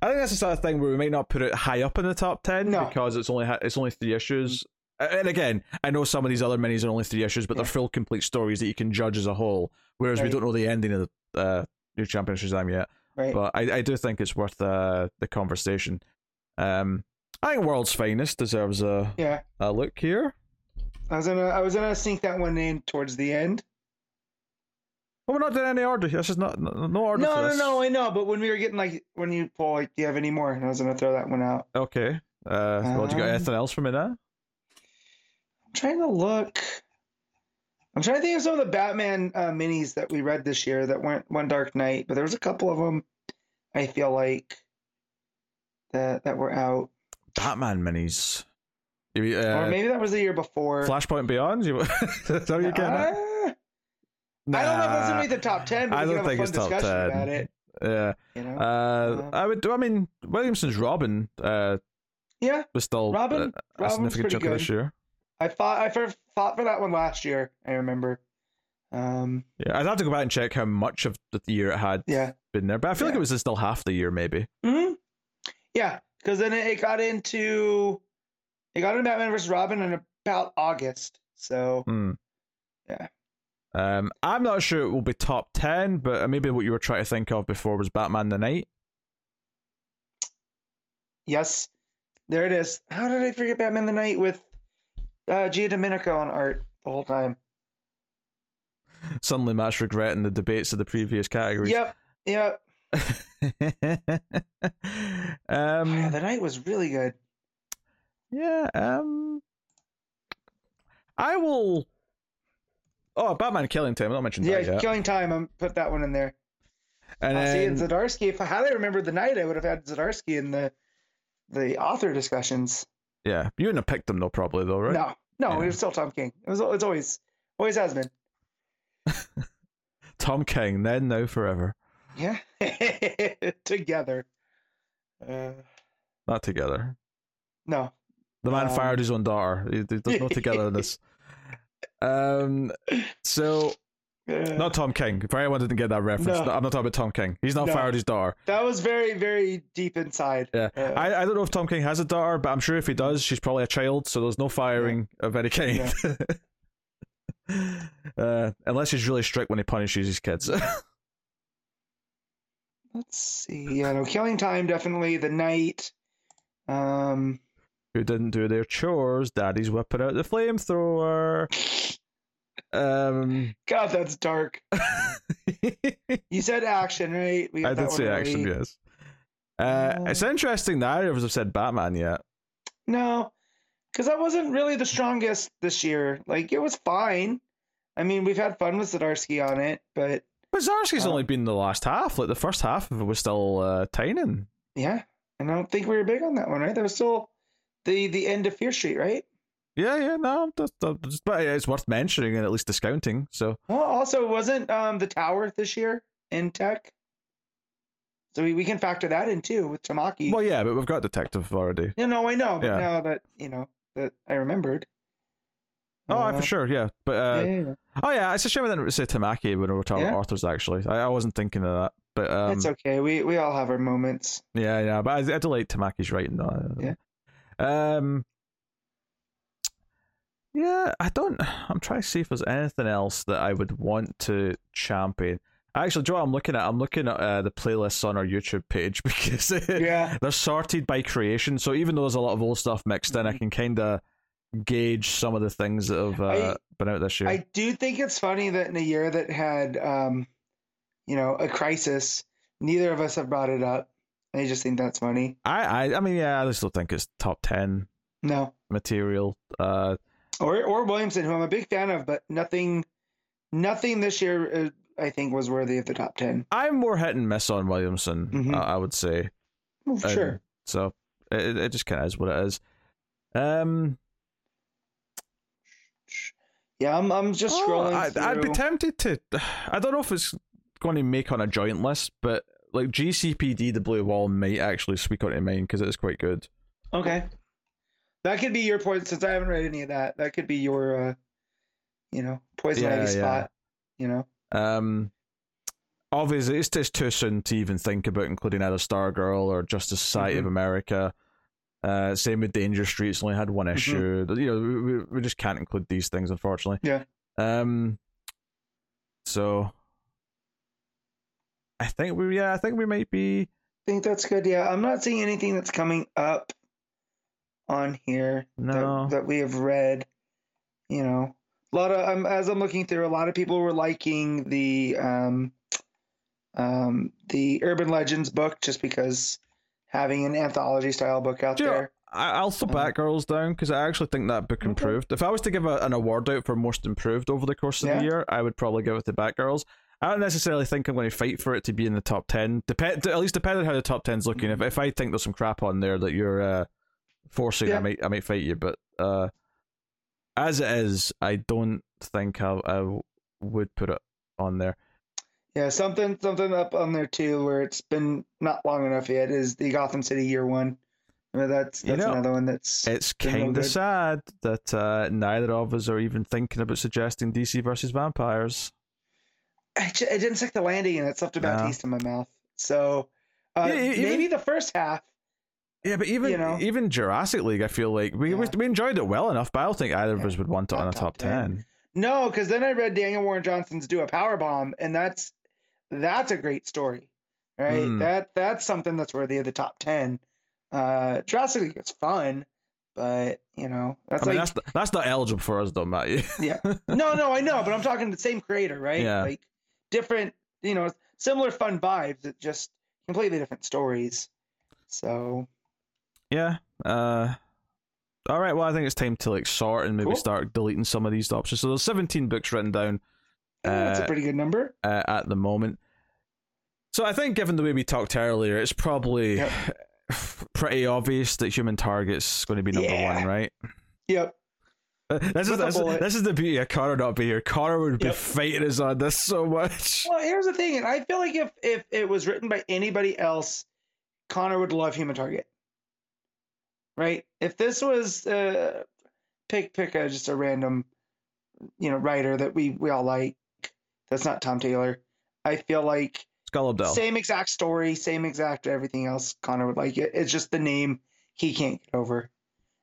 I think that's the sort of thing where we might not put it high up in the top ten No. because it's only it's only three issues. And again, I know some of these other minis are only three issues, but they're full, complete stories that you can judge as a whole. Whereas we don't know the ending of the uh, new champion of Shazam yet. Right. But I, I do think it's worth uh, the conversation. Um, I think World's Finest deserves a, yeah. a look here. I was gonna I was gonna sneak that one in towards the end. Well, we're not doing any order. This is not no, order. No, no, no, I know, but when we were getting like when you pull like, do you have any more? And I was gonna throw that one out. Okay. Uh, well, do you got Um, anything else for me now? I'm trying to look. I'm trying to think of some of the Batman uh, minis that we read this year that weren't One Dark Knight, but there was a couple of them. I feel like that that were out, Batman minis. You, uh, or maybe that was the year before. Flashpoint Beyond. You, <laughs> is you're getting at? Uh, I don't know if that's gonna be the top ten, but I don't think it's top 10. about it. Yeah. You know? Uh, I would. do. I mean, Williamson's Robin uh, yeah, was still Robin- uh, a Robin's significant pretty chunk of this year. I fought. I fir- fought for that one last year. I remember. Um, Yeah, I'd have to go back and check how much of the year it had yeah. been there, but I feel like it was still half the year, maybe. hmm Yeah, because then it, got into it got into Batman versus Robin in about August. So Hmm. Yeah. Um, I'm not sure it will be top ten, but maybe what you were trying to think of before was Batman the Knight. yes, there it is. How did I forget Batman the Knight with uh, Giandomenico on art the whole time? Suddenly, Matt's regretting the debates of the previous categories. Yep, yep. <laughs> um, yeah, the night was really good. Yeah, um I will Oh, Batman Killing Time, I'm not mentioned Yeah, that yet. Killing Time. I'm put that one in there. And Uh, see, and then, Zdarsky. If I had I remembered the night, I would have had Zdarsky in the the author discussions. yeah, you wouldn't have picked them though, probably though, right? No, no, Yeah. it was still Tom King. It was. It's always, always has been. <laughs> Tom King, then, now, forever. Yeah, <laughs> together. Uh, Not together. no, The man Um, fired his own daughter. He- he- There's no together in this. <laughs> Um, so Uh, not Tom King. If anyone didn't get that reference, No. I'm not talking about Tom King. He's not No. fired his daughter. that was very, very deep inside. Yeah, Uh, I, I don't know if Tom King has a daughter, but I'm sure if he does, she's probably a child, so there's no firing of any kind. <laughs> uh, unless he's really strict when he punishes his kids. Let's see. Yeah, no, Killing Time definitely. The night. Um, Who didn't do their chores? Daddy's whipping out the flamethrower. Um, God, that's dark. <laughs> You said action, right? We I did say right. action, yes. Uh, it's interesting that of us have said Batman yet. No, because that wasn't really the strongest this year. Like it was fine. I mean, we've had fun with Zdarsky on it, but But Zdarsky's Um, only been the last half. Like the first half of it was still uh, Tynion. yeah, and I don't think we were big on that one, right? That was still the the end of Fear State, right? Yeah, yeah, no, that's, that's, but it's worth mentioning and at least discounting. So Well, also wasn't um the Tower this year in tech, so we, we can factor that in too with Tamaki. well, yeah, but we've got Detective already. You know, I know, but Yeah. now that you know that I remembered. Oh, Uh, for sure, yeah. But uh, yeah, yeah. Oh yeah, it's a shame I didn't say Tamaki when we were talking Yeah. about authors. Actually, I, I wasn't thinking of that. But um, it's okay. We we all have our moments. yeah, yeah. But I, I do like Tamaki's writing though. Yeah. Um. Yeah, I don't. I'm trying to see if there's anything else that I would want to champion. Actually, Joe, I'm looking at I'm looking at uh, the playlists on our YouTube page <laughs> because Yeah. they're sorted by creation. So even though there's a lot of old stuff mixed in, I Mhm. can kind of gauge some of the things that have uh, I- been out this year. I do think it's funny that in a year that had, um, you know, a crisis, neither of us have brought it up. I just think that's funny. I, I, I mean, yeah, I still think it's top ten No, material. Uh, or or Williamson, who I'm a big fan of, but nothing, nothing this year uh, I think was worthy of the top ten. I'm more hit and miss on Williamson. Mhm. I, I would say. Well, sure. So it, it just kind of is what it is. Um, Yeah, I'm I'm just oh, scrolling I, through. I'd be tempted to. <sighs> I don't know if it's going to make on a joint list, but like GCPD, the Blue Wall might actually squeak onto mine because it is quite good. Okay. That could be your point since I haven't read any of that. That could be your uh you know, poison Yeah, ivy yeah. spot. You know? Um, obviously, it's just too soon to even think about including either Stargirl or Justice Society of Mhm. America. Uh, same with Danger Streets, only had one Mhm. issue. You know, we, we- we just can't include these things, unfortunately. Yeah. Um. So, I think we, yeah, I think we might be. I think that's good. Yeah, I'm not seeing anything that's coming up on here No. that, that we have read. You know, a lot of um, as I'm looking through, a lot of people were liking the um, um, the Urban Legends book just because having an anthology style book out Do there. I, I'll throw Uh-huh. Batgirls down because I actually think that book improved. If I was to give a, an award out for most improved over the course of Yeah. the year, I would probably give it to Batgirls. I don't necessarily think I'm going to fight for it to be in the top ten. Depend at least depending on how the top 10's looking. If if I think there's some crap on there that you're uh, forcing, I Yeah. might I might fight you. But uh, as it is, I don't think I, I would put it on there. Yeah, something something up on there too, where it's been not long enough yet, is the Gotham City Year One. I mean, that's You that's know, another one that's It's kind of sad that uh, neither of us are even thinking about suggesting DC versus vampires. I, it didn't stick the landing, and it's left a bad taste in my mouth. So uh, Yeah, even- maybe the first half. Yeah, but even You know? even Jurassic League, I feel like we we, Yeah. we enjoyed it well enough, but I don't think either of us would want it on a top top 10. ten. No, because then I read Daniel Warren Johnson's "Do a Power Bomb," and that's that's a great story, right? Hmm. That that's something that's worthy of the top ten. Uh, Jurassic League is fun, but you know that's I mean, like that's that's not eligible for us though, Matt. <laughs> yeah. No, no, I know, but I'm talking the same creator, right? Yeah. Like different, you know, similar fun vibes, it just completely different stories. So yeah. Uh, all right. Well, I think it's time to like sort and maybe Cool. start deleting some of these options. So there's 17 books written down That's a Uh, pretty good number. uh, at the moment. So I think, given the way we talked earlier, it's probably Yep. <sighs> pretty obvious that Human Target's going to be number Yeah. one, right? Yep. Uh, This is, With this, bullet. this is the beauty of Connor not being here. Connor would be Yep. fighting us on this so much. Well, here's the thing, and I feel like if if it was written by anybody else, Connor would love Human Target. Right? If this was uh pick pick a just a random you know writer that we we all like that's not Tom Taylor, I feel like Scott Lobdell. Same exact story, same exact everything else. Connor would like it. It's just the name he can't get over,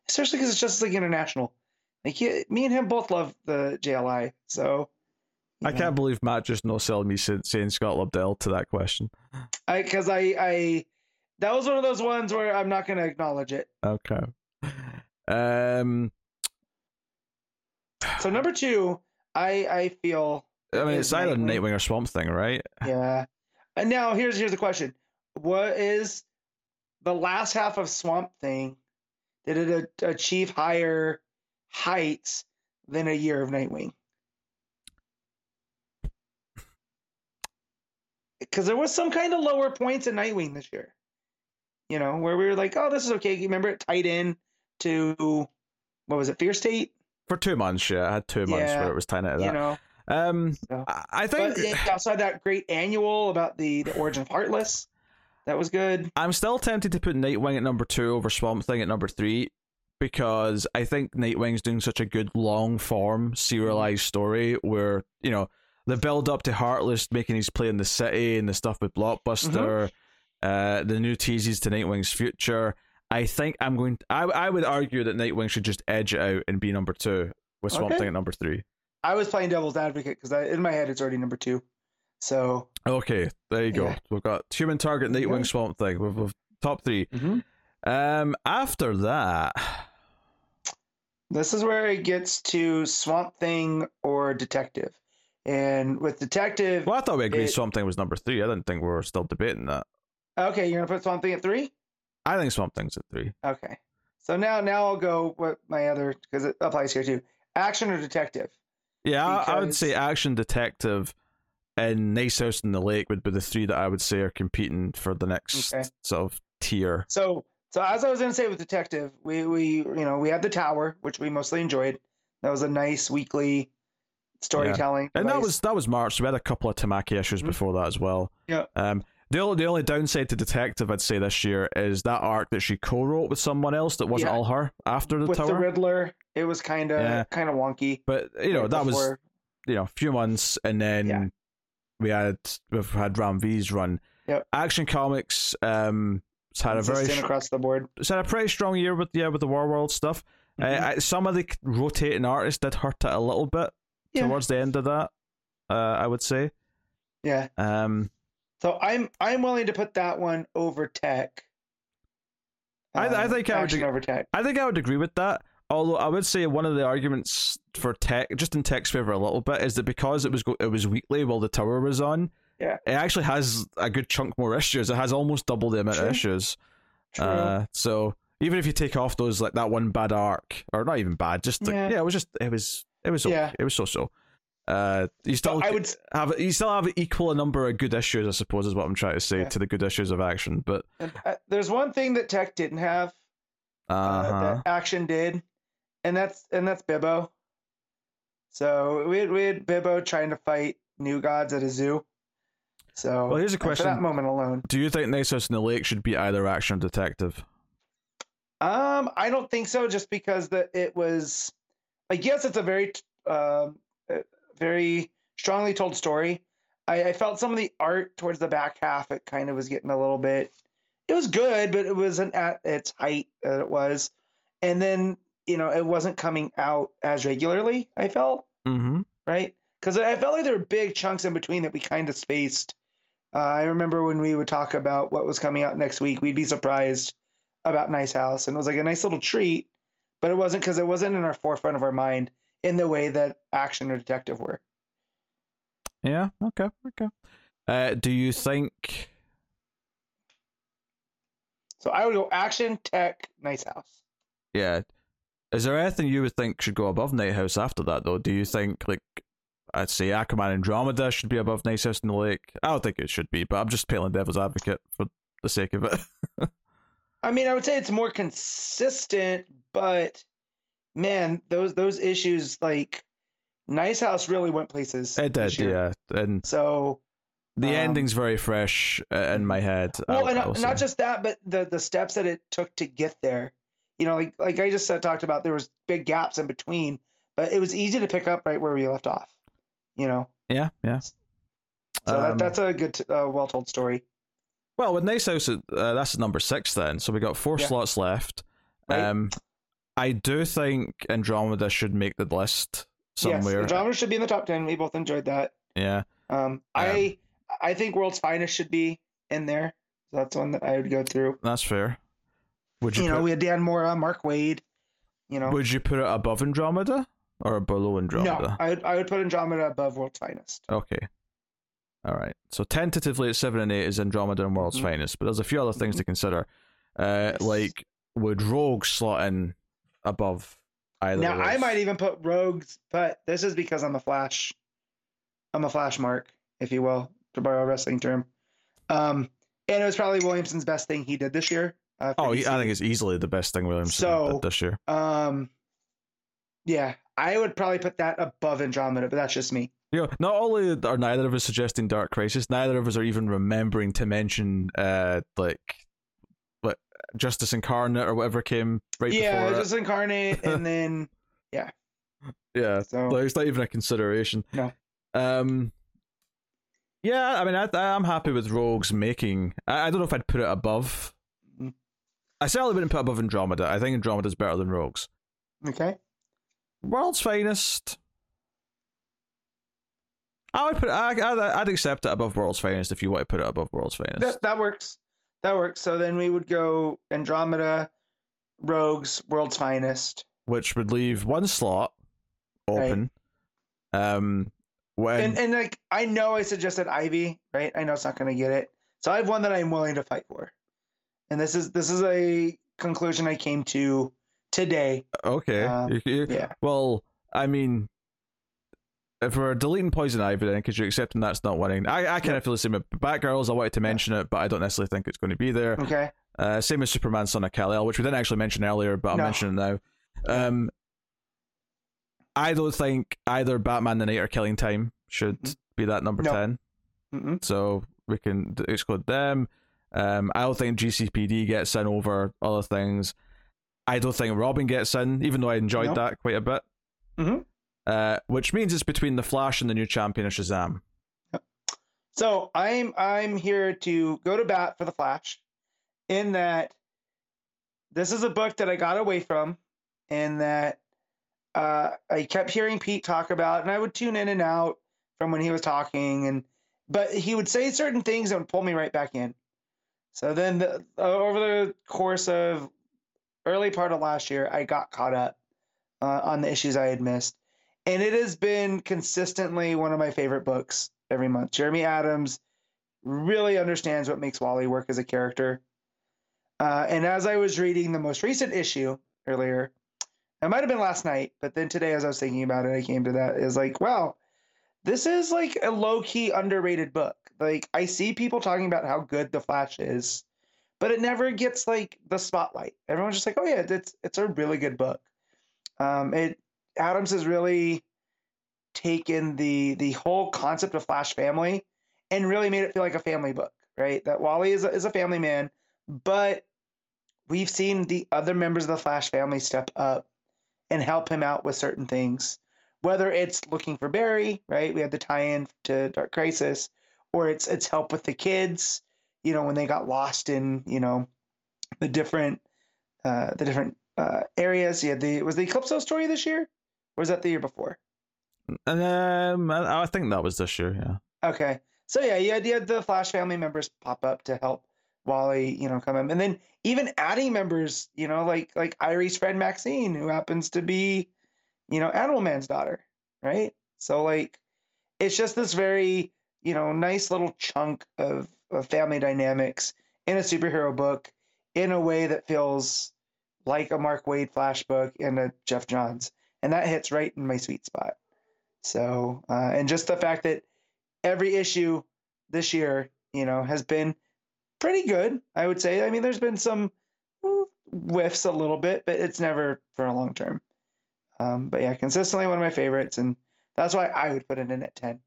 especially because it's Justice League International. Like he, me and him both love the JLI, so I know. can't believe Matt just no selling me saying, saying Scott Lobdell to that question. I because I I that was one of those ones where I'm not going to acknowledge it. Okay. Um, So number two, I I feel I mean, it's either Nightwing. Nightwing or Swamp Thing, right? yeah. And now here's here's the question: What is the last half of Swamp Thing? Did it a- achieve higher heights than a year of Nightwing? Because there was some kind of lower points in Nightwing this year. You know, where we were like, "Oh, this is okay." You remember it tied in to what was it, Fear State? For two months, yeah, I had two months Yeah, where it was into You that. know, um, So- I think also that great annual about the the origin of Heartless. That was good. I'm still tempted to put Nightwing at number two over Swamp Thing at number three, because I think Nightwing's doing such a good long form serialized story where you know the build up to Heartless making his play in the city and the stuff with Blockbuster, uh, the new teases to Nightwing's future. I think I'm going. I I would argue that Nightwing should just edge it out and be number two with Swamp Okay. Thing at number three. I was playing devil's advocate because in my head it's already number two. So Okay, there you go. Yeah. We've got Human Target, Nightwing. Swamp Thing. We've, we've top 3 Um, after that, this is where it gets to Swamp Thing or Detective. And with Detective, well, I thought we agreed It- Swamp Thing was number three. I didn't think we were still debating that. okay, you're gonna put Swamp Thing at three. I think Swamp Thing's at three. Okay, so now now I'll go with my other because it applies here too. Action or Detective. Yeah, I, I would say Action Detective and Nice House in the Lake would be the three that I would say are competing for the next Okay. sort of tier. So so as I was gonna say with Detective, we we you know we had the Tower, which we mostly enjoyed. That was a nice weekly storytelling. And that was that was March. So We had a couple of Tamaki issues Mhm. before that as well. Yeah. Um, the only the only downside to Detective I'd say this year is that arc that she co-wrote with someone else that wasn't Yeah. all her after the with tower. the Riddler. It was kind of Yeah. kind of wonky. but you know right that was you know a few months, and then Yeah. we had we've had Ram V's run. Yep. Action Comics um has had a very sh- across the board. it's had a pretty strong year with yeah with the War World stuff. Uh, Mhm. I, some of the rotating artists did hurt it a little bit towards the end of that. Uh, I would say. Yeah. Um, So I'm I'm willing to put that one over Tech. I- I Um, think I would over Tech. I think I would agree with that. Although I would say one of the arguments for tech, just in tech's favor a little bit, is that because it was go- it was weekly while the tower was on, Yeah. it actually has a good chunk more issues. It has almost double the amount of issues. True. Uh, so even if you take off those like that one bad arc, or not even bad, just like, Yeah. yeah. it was just it was it was okay. Yeah. it was so so. Uh, you still I would have you still have equal a number of good issues, I suppose, is what I'm trying to say Yeah. to the good issues of action. But and, uh, there's one thing that Tech didn't have uh, uh-huh. that Action did, and that's and that's Bibbo. So we had, we had Bibbo trying to fight new gods at a zoo. So Well, here's a and for question. that moment alone. do you think House in the Lake should be either action or detective? Um, I don't think so. Just because that it was, like, yes, it's a very, um, very strongly told story. I, I felt some of the art towards the back half. It kind of was getting a little bit. It was good, but it wasn't at its height that it was. And then you know it wasn't coming out as regularly. I felt Mm-hmm. right because I felt like there were big chunks in between that we kind of spaced. Uh, I remember when we would talk about what was coming out next week, we'd be surprised about Nice House, and it was like a nice little treat, but it wasn't because it wasn't in our forefront of our mind in the way that Action or Detective were. Yeah. Okay. Okay. Uh, do you think? So I would go Action, Tech, Nice House. Yeah. Is there anything you would think should go above Night House after that, though? Do you think like? I'd say Aquaman Andromeda should be above Nice House in the Lake. I don't think it should be, but I'm just playing devil's advocate for the sake of it. <laughs> I mean, I would say it's more consistent, but man, those those issues like Nice House really went places. it did, yeah. And So the Um, ending's very fresh uh, in my head. well, I- and I will not, just that, but the the steps that it took to get there. You know, like like I just said, talked about, there was big gaps in between, but it was easy to pick up right where we left off. You know, Yeah, yeah. so Um, that, that's a good, uh, well told story. Well, with Nice House, uh, that's number six then. So we got four Yeah. slots left. Right. Um, I do think Andromeda should make the list somewhere. Yes, Andromeda should be in the top ten. We both enjoyed that. yeah. Um, I I think World's Finest should be in there. So that's one that I would go through. that's fair. Would you, You, know, put, we had Dan Mora, Mark Waid. You know, would you put it above Andromeda or below Andromeda? no? I would I would put Andromeda above World's Finest. Okay. All right. So tentatively at seven and eight is Andromeda and World's Mhm. Finest, but there's a few other things to consider. Uh, Yes. like would Rogue slot in above either? Now of I might even put Rogues, but this is because I'm a Flash. I'm a Flash mark, if you will, to borrow a wrestling term. Um, and it was probably Williamson's best thing he did this year. Uh, Oh, DC. I think it's easily the best thing Williamson So- did this year. Um, yeah, I would probably put that above Andromeda, but that's just me. You know, not only are neither of us suggesting Dark Crisis, neither of us are even remembering to mention uh like what Justice Incarnate or whatever came right before. yeah, before. just incarnate, and <laughs> then yeah, Yeah, so like, it's not even a consideration. No. Um. Yeah, I mean, I, I'm happy with Rogues making. I, I don't know if I'd put it above. Mhm. I certainly wouldn't put above Andromeda. I think Andromeda's better than Rogues. okay. World's Finest. I would put. I, I'd, I'd accept it above World's Finest if you want to put it above World's Finest. That that works. That works. So then we would go Andromeda, Rogues, World's Finest. which would leave one slot open. Um, when And and like I know I suggested Ivy, right? I know it's not gonna get it. So I have one that I'm willing to fight for. And this is this is a conclusion I came to today. okay, um, Yeah. well, I mean, if we're deleting Poison Ivy, then because you're accepting that's not winning, I I kind of feel the same. with Batgirls, I wanted to mention it, but I don't necessarily think it's going to be there. Okay. Uh, same as Superman, Son of Kal-El, which we didn't actually mention earlier, but I'll No. mention it now. Um, I don't think either Batman the Knight or Killing Time should Mhm. be that number No. ten. Mm-mm. so we can exclude them. Um, I don't think GCPD gets in over other things. I don't think Robin gets in, even though I enjoyed No. that quite a bit. Mhm. Uh, which means it's between the Flash and the new champion of Shazam. So I'm I'm here to go to bat for the Flash, in that this is a book that I got away from, and that uh, I kept hearing Pete talk about, and I would tune in and out from when he was talking, and but he would say certain things that would pull me right back in. So then, the, uh, over the course of early part of last year, I got caught up uh, on the issues I had missed, and it has been consistently one of my favorite books every month. Jeremy Adams really understands what makes Wally work as a character. Uh, and as I was reading the most recent issue earlier, it might have been last night, but then today, as I was thinking about it, I came to that is like, wow, this is like a low key underrated book. Like, I see people talking about how good The Flash is, but it never gets like the spotlight. Everyone's just like, oh yeah, it's it's a really good book. Um, it Adams has really taken the the whole concept of Flash family and really made it feel like a family book, right? That Wally is a, is a family man, but we've seen the other members of the Flash family step up and help him out with certain things. Whether it's looking for Barry, right? We had the tie-in to Dark Crisis, or it's it's help with the kids, you know, when they got lost in, you know, the different uh the different uh areas. Yeah, the was the Eclipso story this year? Was that the year before? Um, I, I think that was this year. Yeah. Okay. So yeah, you had, you had the Flash family members pop up to help Wally, you know, come in, and then even adding members, you know, like like Irey's friend Maxine, who happens to be, you know, Animal Man's daughter, right? So like, it's just this very, you know, nice little chunk of, of family dynamics in a superhero book in a way that feels like a Mark Waid Flash book and a Geoff Johns, and that hits right in my sweet spot. So, uh, and just the fact that every issue this year, you know, has been pretty good, I would say. I mean, there's been some whiffs a little bit, but it's never for a long term. Um, but yeah, consistently one of my favorites, and that's why I would put it in at 10.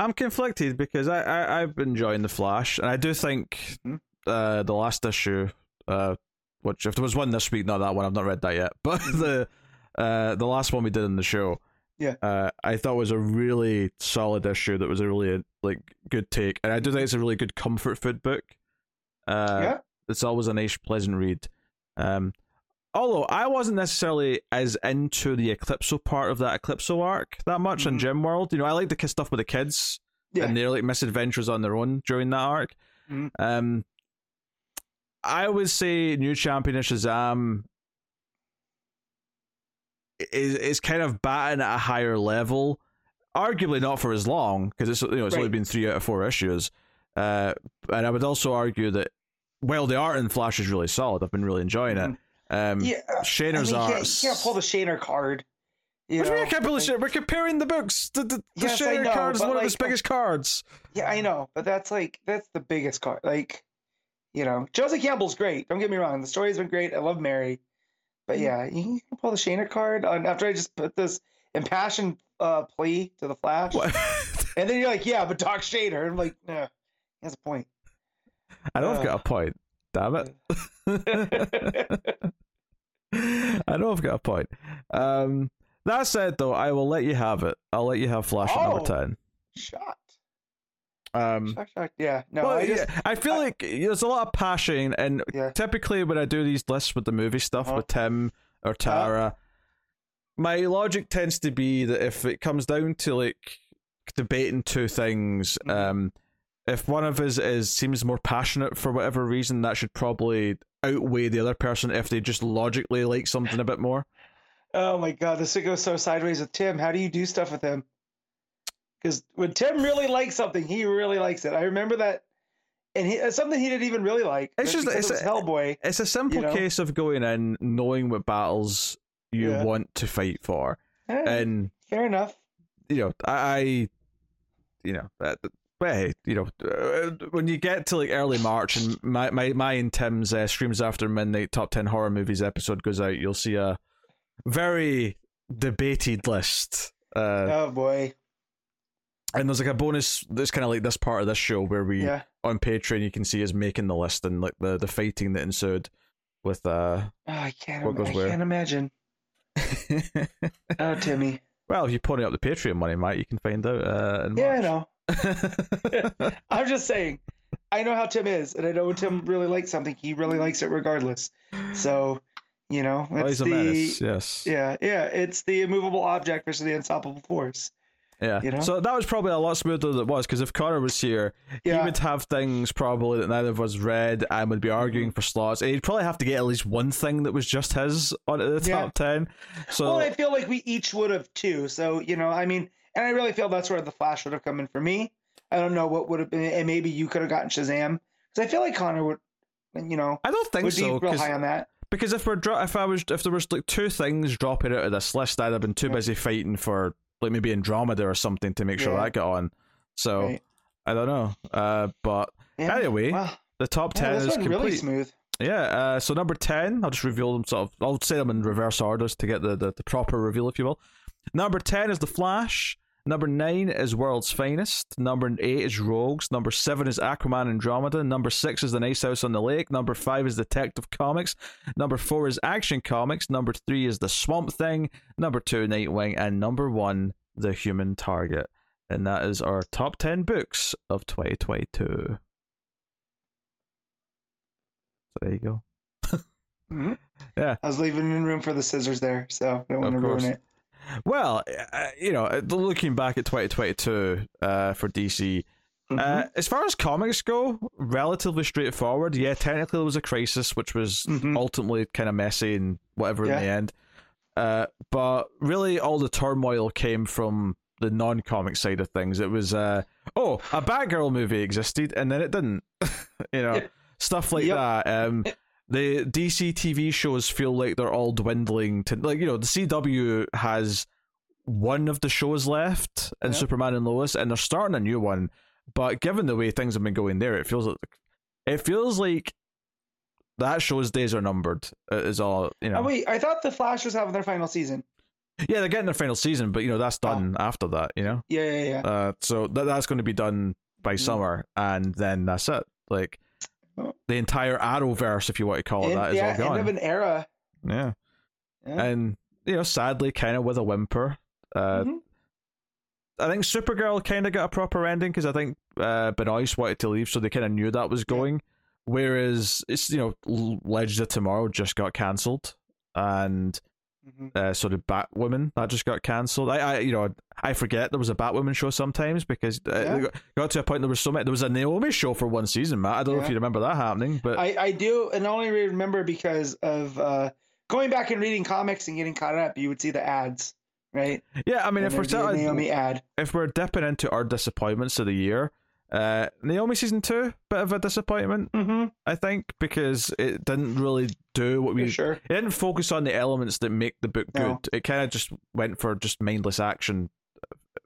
I'm conflicted because I, I I've been enjoying the Flash, and I do think Mhm. uh, the last issue, uh, which if there was one this week, not that one, I've not read that yet, but <laughs> the uh, the last one we did in the show, Yeah. uh, I thought was a really solid issue. That was a really like good take, and I do think it's a really good comfort food book. Uh, Yeah. it's always a nice, pleasant read. Um, although I wasn't necessarily as into the Eclipso part of that Eclipso arc that much in Mhm. Gem World. You know, I like the stuff with the kids Yeah. and their like misadventures on their own during that arc. Mhm. Um, I would say New Champion of Shazam is is kind of batting at a higher level. Arguably not for as long because it's you know it's only been three out of four issues. Uh, and I would also argue that while the art in Flash is really solid, I've been really enjoying it. Um, yeah. I mean, Shaner's you, art. can't, you can't pull the Shaner card. You What do you mean know? I can't pull Like-? We're comparing the books. The, the, Yes, know, card is one of his biggest cards. Yeah, I know, but that's like that's the biggest card. Like, you know, Josie Campbell's great. Don't get me wrong. The story's been great. I love Mary, but yeah, you can pull the Shaner card on after I just put this impassioned uh, plea to the Flash, What? and then you're like, yeah, but Doc Shaner. I'm like, nah, he has a point. I don't have Uh, got a point. Damn it. <laughs> I know I've got a point. Um, that said, though, I will let you have it. I'll let you have Flash at number Oh. 10. Shocked. Um. Yeah. No, well, I just. yeah, I feel I- like there's a lot of passion, and Yeah. typically when I do these lists with the movie stuff Uh-huh. with Tim or Tara, my logic tends to be that if it comes down to like debating two things, Mhm. um, if one of us is seems more passionate for whatever reason, that should probably outweigh the other person if they just logically like something a bit more. <laughs> Oh my god, this would go so sideways with Tim. How do you do stuff with him? Because when Tim really likes something, he really likes it. I remember that, and he, it's something he didn't even really like. It's just- it's it a- Hellboy. It's a simple know? case of going in, knowing what battles you Yeah. want to fight for, Eh, and fair enough. you know, I, I you know, that, but hey, you know, uh, when you get to like early March and my my, my and Tim's uh, streams after midnight top ten horror movies episode goes out, you'll see a very debated list. Uh, oh boy. And there's like a bonus that's kind of like this part of this show where we Yeah. on Patreon you can see us making the list and like the the fighting that ensued with uh Oh, I can't. What goes I where? can't imagine. <laughs> Oh, Timmy. well if you pony up the Patreon money Mike you can find out uh Yeah, I know. <laughs> I'm just saying. I know how Tim is, and I know Tim really likes something, he really likes it regardless. So, you know, it's a the menace, yes. yeah, yeah, it's the immovable object versus the unstoppable force. Yeah. You know? So that was probably a lot smoother than it was because if Connor was here, he would have things probably that neither of us read and would be arguing for slots. And he'd probably have to get at least one thing that was just his on the Yeah. top ten. So well, I feel like we each would have too. So you know, I mean, and I really feel that's where the Flash would have come in for me. I don't know what would have been, and maybe you could have gotten Shazam because I feel like Connor would, you know, I don't think would be so real high on that. because if we're dro- if I was if there was like two things dropping out of this list, I'd have been too Yeah. busy fighting for like maybe Andromeda or something to make sure Yeah. that got on. So Right. I don't know. Uh, but Yeah. anyway, Wow. the top Yeah, ten this is complete. really smooth. Yeah, uh, so number 10, I'll just reveal them sort of, I'll say them in reverse orders to get the, the, the proper reveal, if you will. Number 10 is The Flash. Number 9 is World's Finest. Number 8 is Rogues. Number 7 is Aquaman Andromeda. Number 6 is The Nice House on the Lake. Number 5 is Detective Comics. Number 4 is Action Comics. Number 3 is The Swamp Thing. Number 2, Nightwing. And number 1, The Human Target. And that is our top 10 books of 2022. So there you go. Mhm. Yeah. I was leaving room for the scissors there, so don't want to ruin it. Well, uh, you know, uh, looking back at 2022 uh, for DC, uh, Mhm. as far as comics go, relatively straightforward. Yeah, technically there was a crisis, which was Mhm. ultimately kind of messy and whatever Yeah. in the end. Uh, but really, all the turmoil came from the non-comic side of things. It was, uh, oh, a Batgirl movie existed, and then it didn't. <laughs> you know, Yeah. stuff like Yep. that. Um, the DC TV shows feel like they're all dwindling to like you know the CW has one of the shows left in Yeah. Superman and Lois, and they're starting a new one. But given the way things have been going there, it feels like it feels like that show's days are numbered. Is all you know. Oh wait, I thought the Flash was having their final season. yeah, they're getting their final season, but you know that's done after that. You know, Yeah, yeah, yeah. uh, so that that's going to be done by Mhm. summer, and then that's it. Like Oh. The entire Arrowverse, if you want to call it End- that, is yeah, all end gone. of an era. yeah. Yeah. and you know, sadly, kind of with a whimper. Uh, Mhm. I think Supergirl kind of got a proper ending because I think uh, Benoist wanted to leave, so they kind of knew that was going. Whereas it's you know, Legends of Tomorrow just got cancelled, and Mhm. uh, so did Batwoman that just got cancelled. I, I, you know, I forget there was a Batwoman show sometimes because uh, Yeah. it got- to a point there was so many. There was a Naomi show for one season, Matt. I don't know if you remember that happening, but I, I do, and I only remember because of uh, going back and reading comics and getting caught up. You would see the ads, right? yeah, I mean, And if we're there'd be a telling Naomi ad. if we're dipping into our disappointments of the year, uh, Naomi season two, bit of a disappointment, Mm-hmm. I think, because it didn't really do what we. For sure. It didn't focus on the elements that make the book No. good. It kind of just went for just mindless action.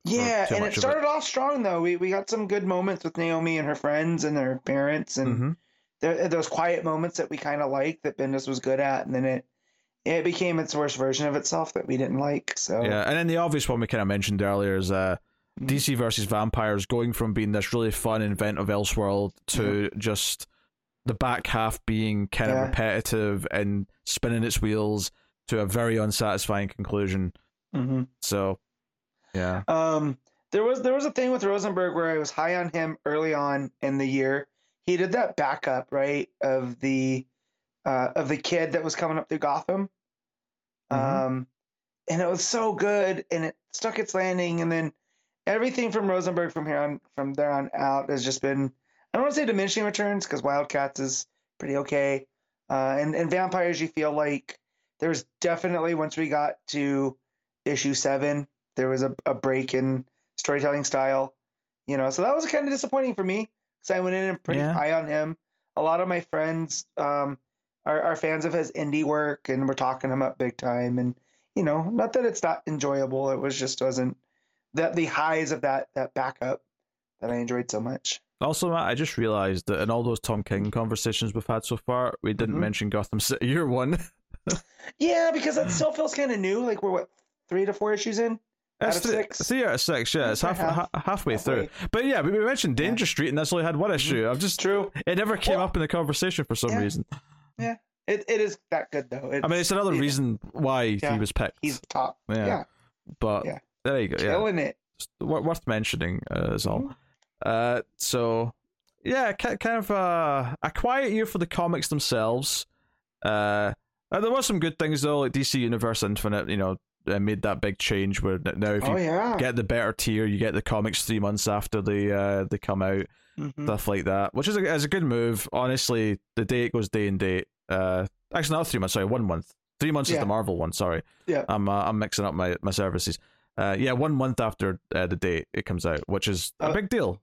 Yeah, and it of it. started off strong though. We we got some good moments with Naomi and her friends and their parents, and hmm there, those quiet moments that we kind of liked that Bendis was good at, and then it it became its worst version of itself that we didn't like. So Yeah, and then the obvious one we kind of mentioned earlier is uh, Mhm. DC versus vampires going from being this really fun, inventive Elseworld to just the back half being kind Yeah. of repetitive and spinning its wheels to a very unsatisfying conclusion. Mm-hmm. So, yeah, Um, there was there was a thing with Rosenberg where I was high on him early on in the year. He did that backup right of the uh, of the kid that was coming up through Gotham, Mhm. um, and it was so good, and it stuck its landing, and then everything from Rosenberg from here on from there on out has just been I don't want to say diminishing returns because Wildcats is pretty okay, uh, and and Vampires you feel like there's definitely once we got to issue seven there was a, a break in storytelling style, you know. So that was kind of disappointing for me because I went in and pretty Yeah. high on him. A lot of my friends um, are, are fans of his indie work, and we're talking him up big time. And you know, not that it's not enjoyable, it was just wasn't that the highs of that that backup that I enjoyed so much. Also, Matt, I just realized that in all those Tom King conversations we've had so far, we didn't Mhm. mention Gotham City <laughs> Year One. <laughs> Yeah, because that still feels kind of new. Like we're what three to four issues in. Out It's of th- six? three out of six, yeah. It's half, Half- ha- halfway halfway. through. But yeah, we we mentioned Danger Street, and that's only had one issue. I've just True. it never came Well- up in the conversation for some Yeah. reason. Yeah, it, it is that good though. I mean, it's another yeah, reason why Yeah. he was picked. he's top. Yeah. Yeah, but yeah. There you go. Yeah, killing it. Just wor- worth mentioning uh, is all. Mhm. Uh, so yeah, ki- kind of uh, a quiet year for the comics themselves. Uh, there were some good things though, like DC Universe Infinite. You know, uh, made that big change where now if you Oh yeah. get the better tier, you get the comics three months after they uh they come out, Mhm. stuff like that, which is a, is a good move. Honestly, the date goes day and date. Uh, actually, not three months. Sorry, one month. Three months is the Marvel one. Sorry. Yeah. I'm uh, I'm mixing up my my services. Uh, yeah, one month after uh, the date it comes out, which is a Uh, big deal.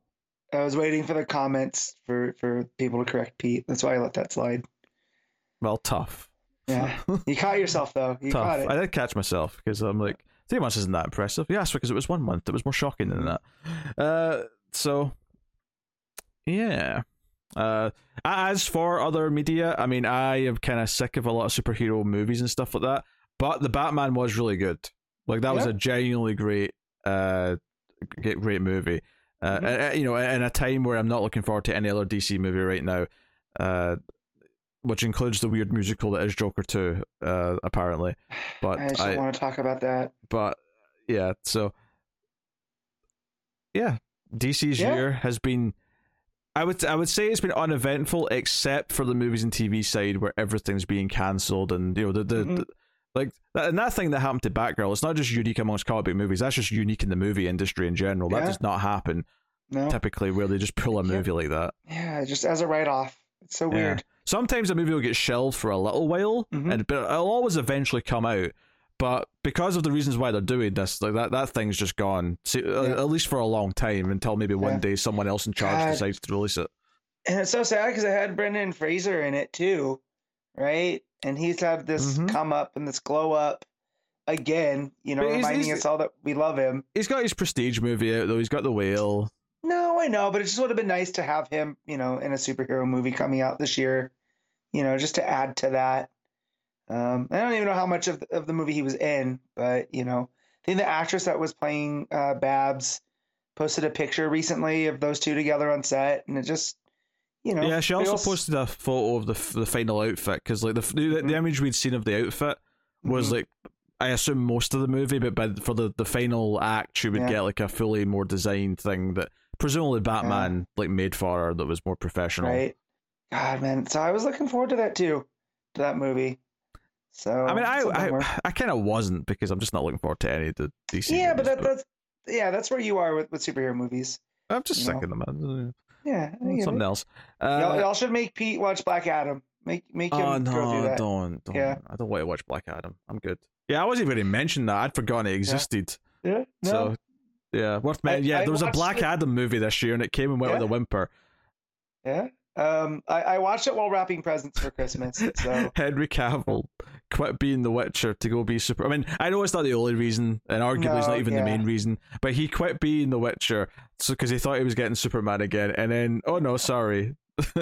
I was waiting for the comments for for people to correct Pete. That's why I let that slide. Well, tough. Yeah, you caught yourself though. You tough. caught it. I did catch myself because I'm like, three months isn't that impressive. Yes, because it was one month. It was more shocking than that. Uh, so yeah. Uh, as for other media, I mean, I am kind of sick of a lot of superhero movies and stuff like that. But the Batman was really good. Like that was a genuinely great, uh, great movie. Uh, Mhm. uh, you know, in a time where I'm not looking forward to any other DC movie right now, uh, which includes the weird musical that is Joker 2, uh, apparently. But I just I, don't want to talk about that. but yeah, so yeah, DC's Yeah. year has been. I would I would say it's been uneventful except for the movies and TV side where everything's being cancelled and you know the the, Mhm. the like and that thing that happened to Batgirl. It's not just unique amongst comic book movies. That's just unique in the movie industry in general. That does not happen No. typically where they just pull a Yeah. movie like that. Yeah, just as a write off. It's so Yeah. weird. Sometimes a movie will get shelved for a little while, Mhm. and but it'll always eventually come out. But because of the reasons why they're doing this, like that, that thing's just gone. See, uh, Yeah. At least for a long time until maybe one Yeah. day someone else in charge God. decides to release it. And it's so sad because it had Brendan Fraser in it too, right? And he's had this Mhm. come up and this glow up again, you know, reminding he's- us all that we love him. He's got his prestige movie out though. He's got the whale. No, I know, but it just would have been nice to have him, you know, in a superhero movie coming out this year, you know, just to add to that. Um, I don't even know how much of the, of the movie he was in, but you know, I think the actress that was playing uh, Babs posted a picture recently of those two together on set, and it just, you know, yeah, she also feels- posted a photo of the the final outfit because like the, the the Mhm. image we'd seen of the outfit was Mhm. like I assume most of the movie, but by for the, the final act, she would Yeah. get like a fully more designed thing that presumably Batman like made for her that was more professional. right. God, man. So I was looking forward to that too, to that movie. So I mean, I it's a bummer. I, I kind of wasn't because I'm just not looking forward to any of the DC. yeah, but movies, that, that's yeah, that's where you are with, with superhero movies. I'm just sick of them. Man. Yeah, I Something it. else. y'all, Uh, y'all should make Pete watch Black Adam. Make make him oh go through no, that. don't, don't. Yeah. I don't want to watch Black Adam. I'm good. Yeah, I wasn't even going to mention that. I'd forgotten it existed. Yeah, no. So yeah, worth I- Yeah, I there was a Black it- Adam movie this year, and it came and went with a whimper. yeah. Um, I, I watched it while wrapping presents for Christmas. So <laughs> Henry Cavill quit being The Witcher to go be super. I mean, I know it's not the only reason, and arguably it's not even yeah. the main reason, but he quit being The Witcher so because he thought he was getting Superman again, and then oh no, sorry. <laughs>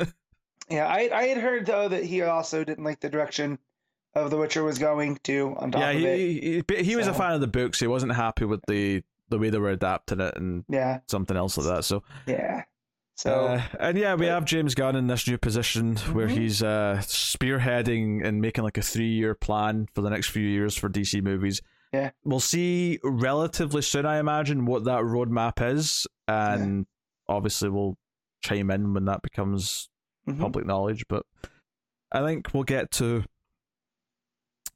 yeah, I I had heard though that he also didn't like the direction of The Witcher was going to. On top yeah, of he, it, he he- he was a fan of the books. He wasn't happy with the the way they were adapting it and yeah, something else like that. So yeah. So Uh, and yeah, we have James Gunn in this new position where Mhm. he's uh, spearheading and making like a three-year plan for the next few years for DC movies. Yeah. we'll see relatively soon, I imagine, what that roadmap is, and obviously we'll chime in when that becomes mhm. public knowledge. But I think we'll get to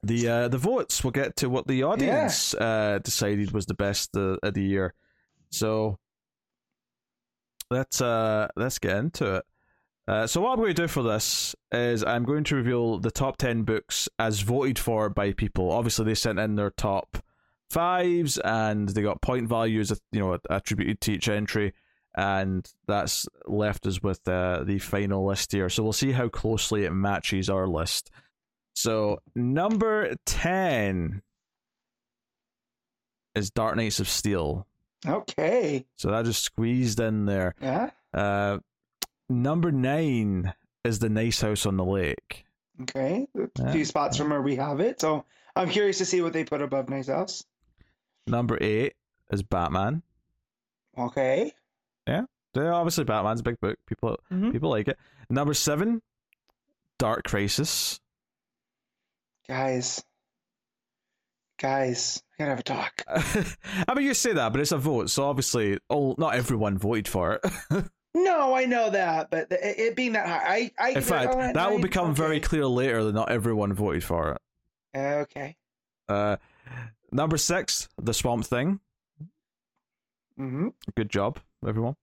the uh, the votes. We'll get to what the audience uh, decided was the best uh, of the year. So let's uh let's get into it. Uh, so what I'm going to do for this is I'm going to reveal the top ten books as voted for by people. Obviously, they sent in their top fives, and they got point values, you know, attributed to each entry, and that's left us with uh, the final list here. So we'll see how closely it matches our list. So number ten is Dark Knights of Steel. Okay. So that just squeezed in there. Yeah. Uh, number nine is the Nice House on the Lake. Okay. A Yeah, few spots from where we have it. So I'm curious to see what they put above Nice House. Number eight is Batman. Okay. Yeah, obviously Batman's a big book. People Mhm. people like it. Number seven, Dark Crisis. Guys. Guys, I gotta have a talk. <laughs> I mean, you say that, but it's a vote, so obviously, all not everyone voted for it. <laughs> No, I know that, but the, it being that high, I, I In fact, that will become very clear later that not everyone voted for it. Okay. Uh, number six, The Swamp Thing. Mm-hmm. Good job, everyone.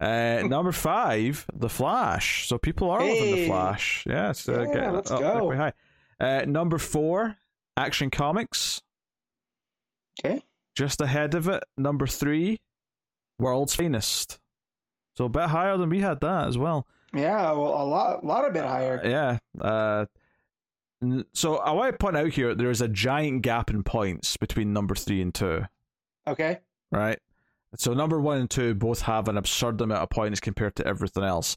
Uh, <laughs> number five, The Flash. So people are loving The Flash. Yes, uh, Yeah, getting let's up go. high. Uh, number four, Action Comics. Okay. Just ahead of it, number three, World's Finest. So a bit higher than we had that as well. Yeah, well, a lot, a lot a bit higher. Yeah. Uh, so I want to point out here there is a giant gap in points between number three and two. Okay. right? So number one and two both have an absurd amount of points compared to everything else.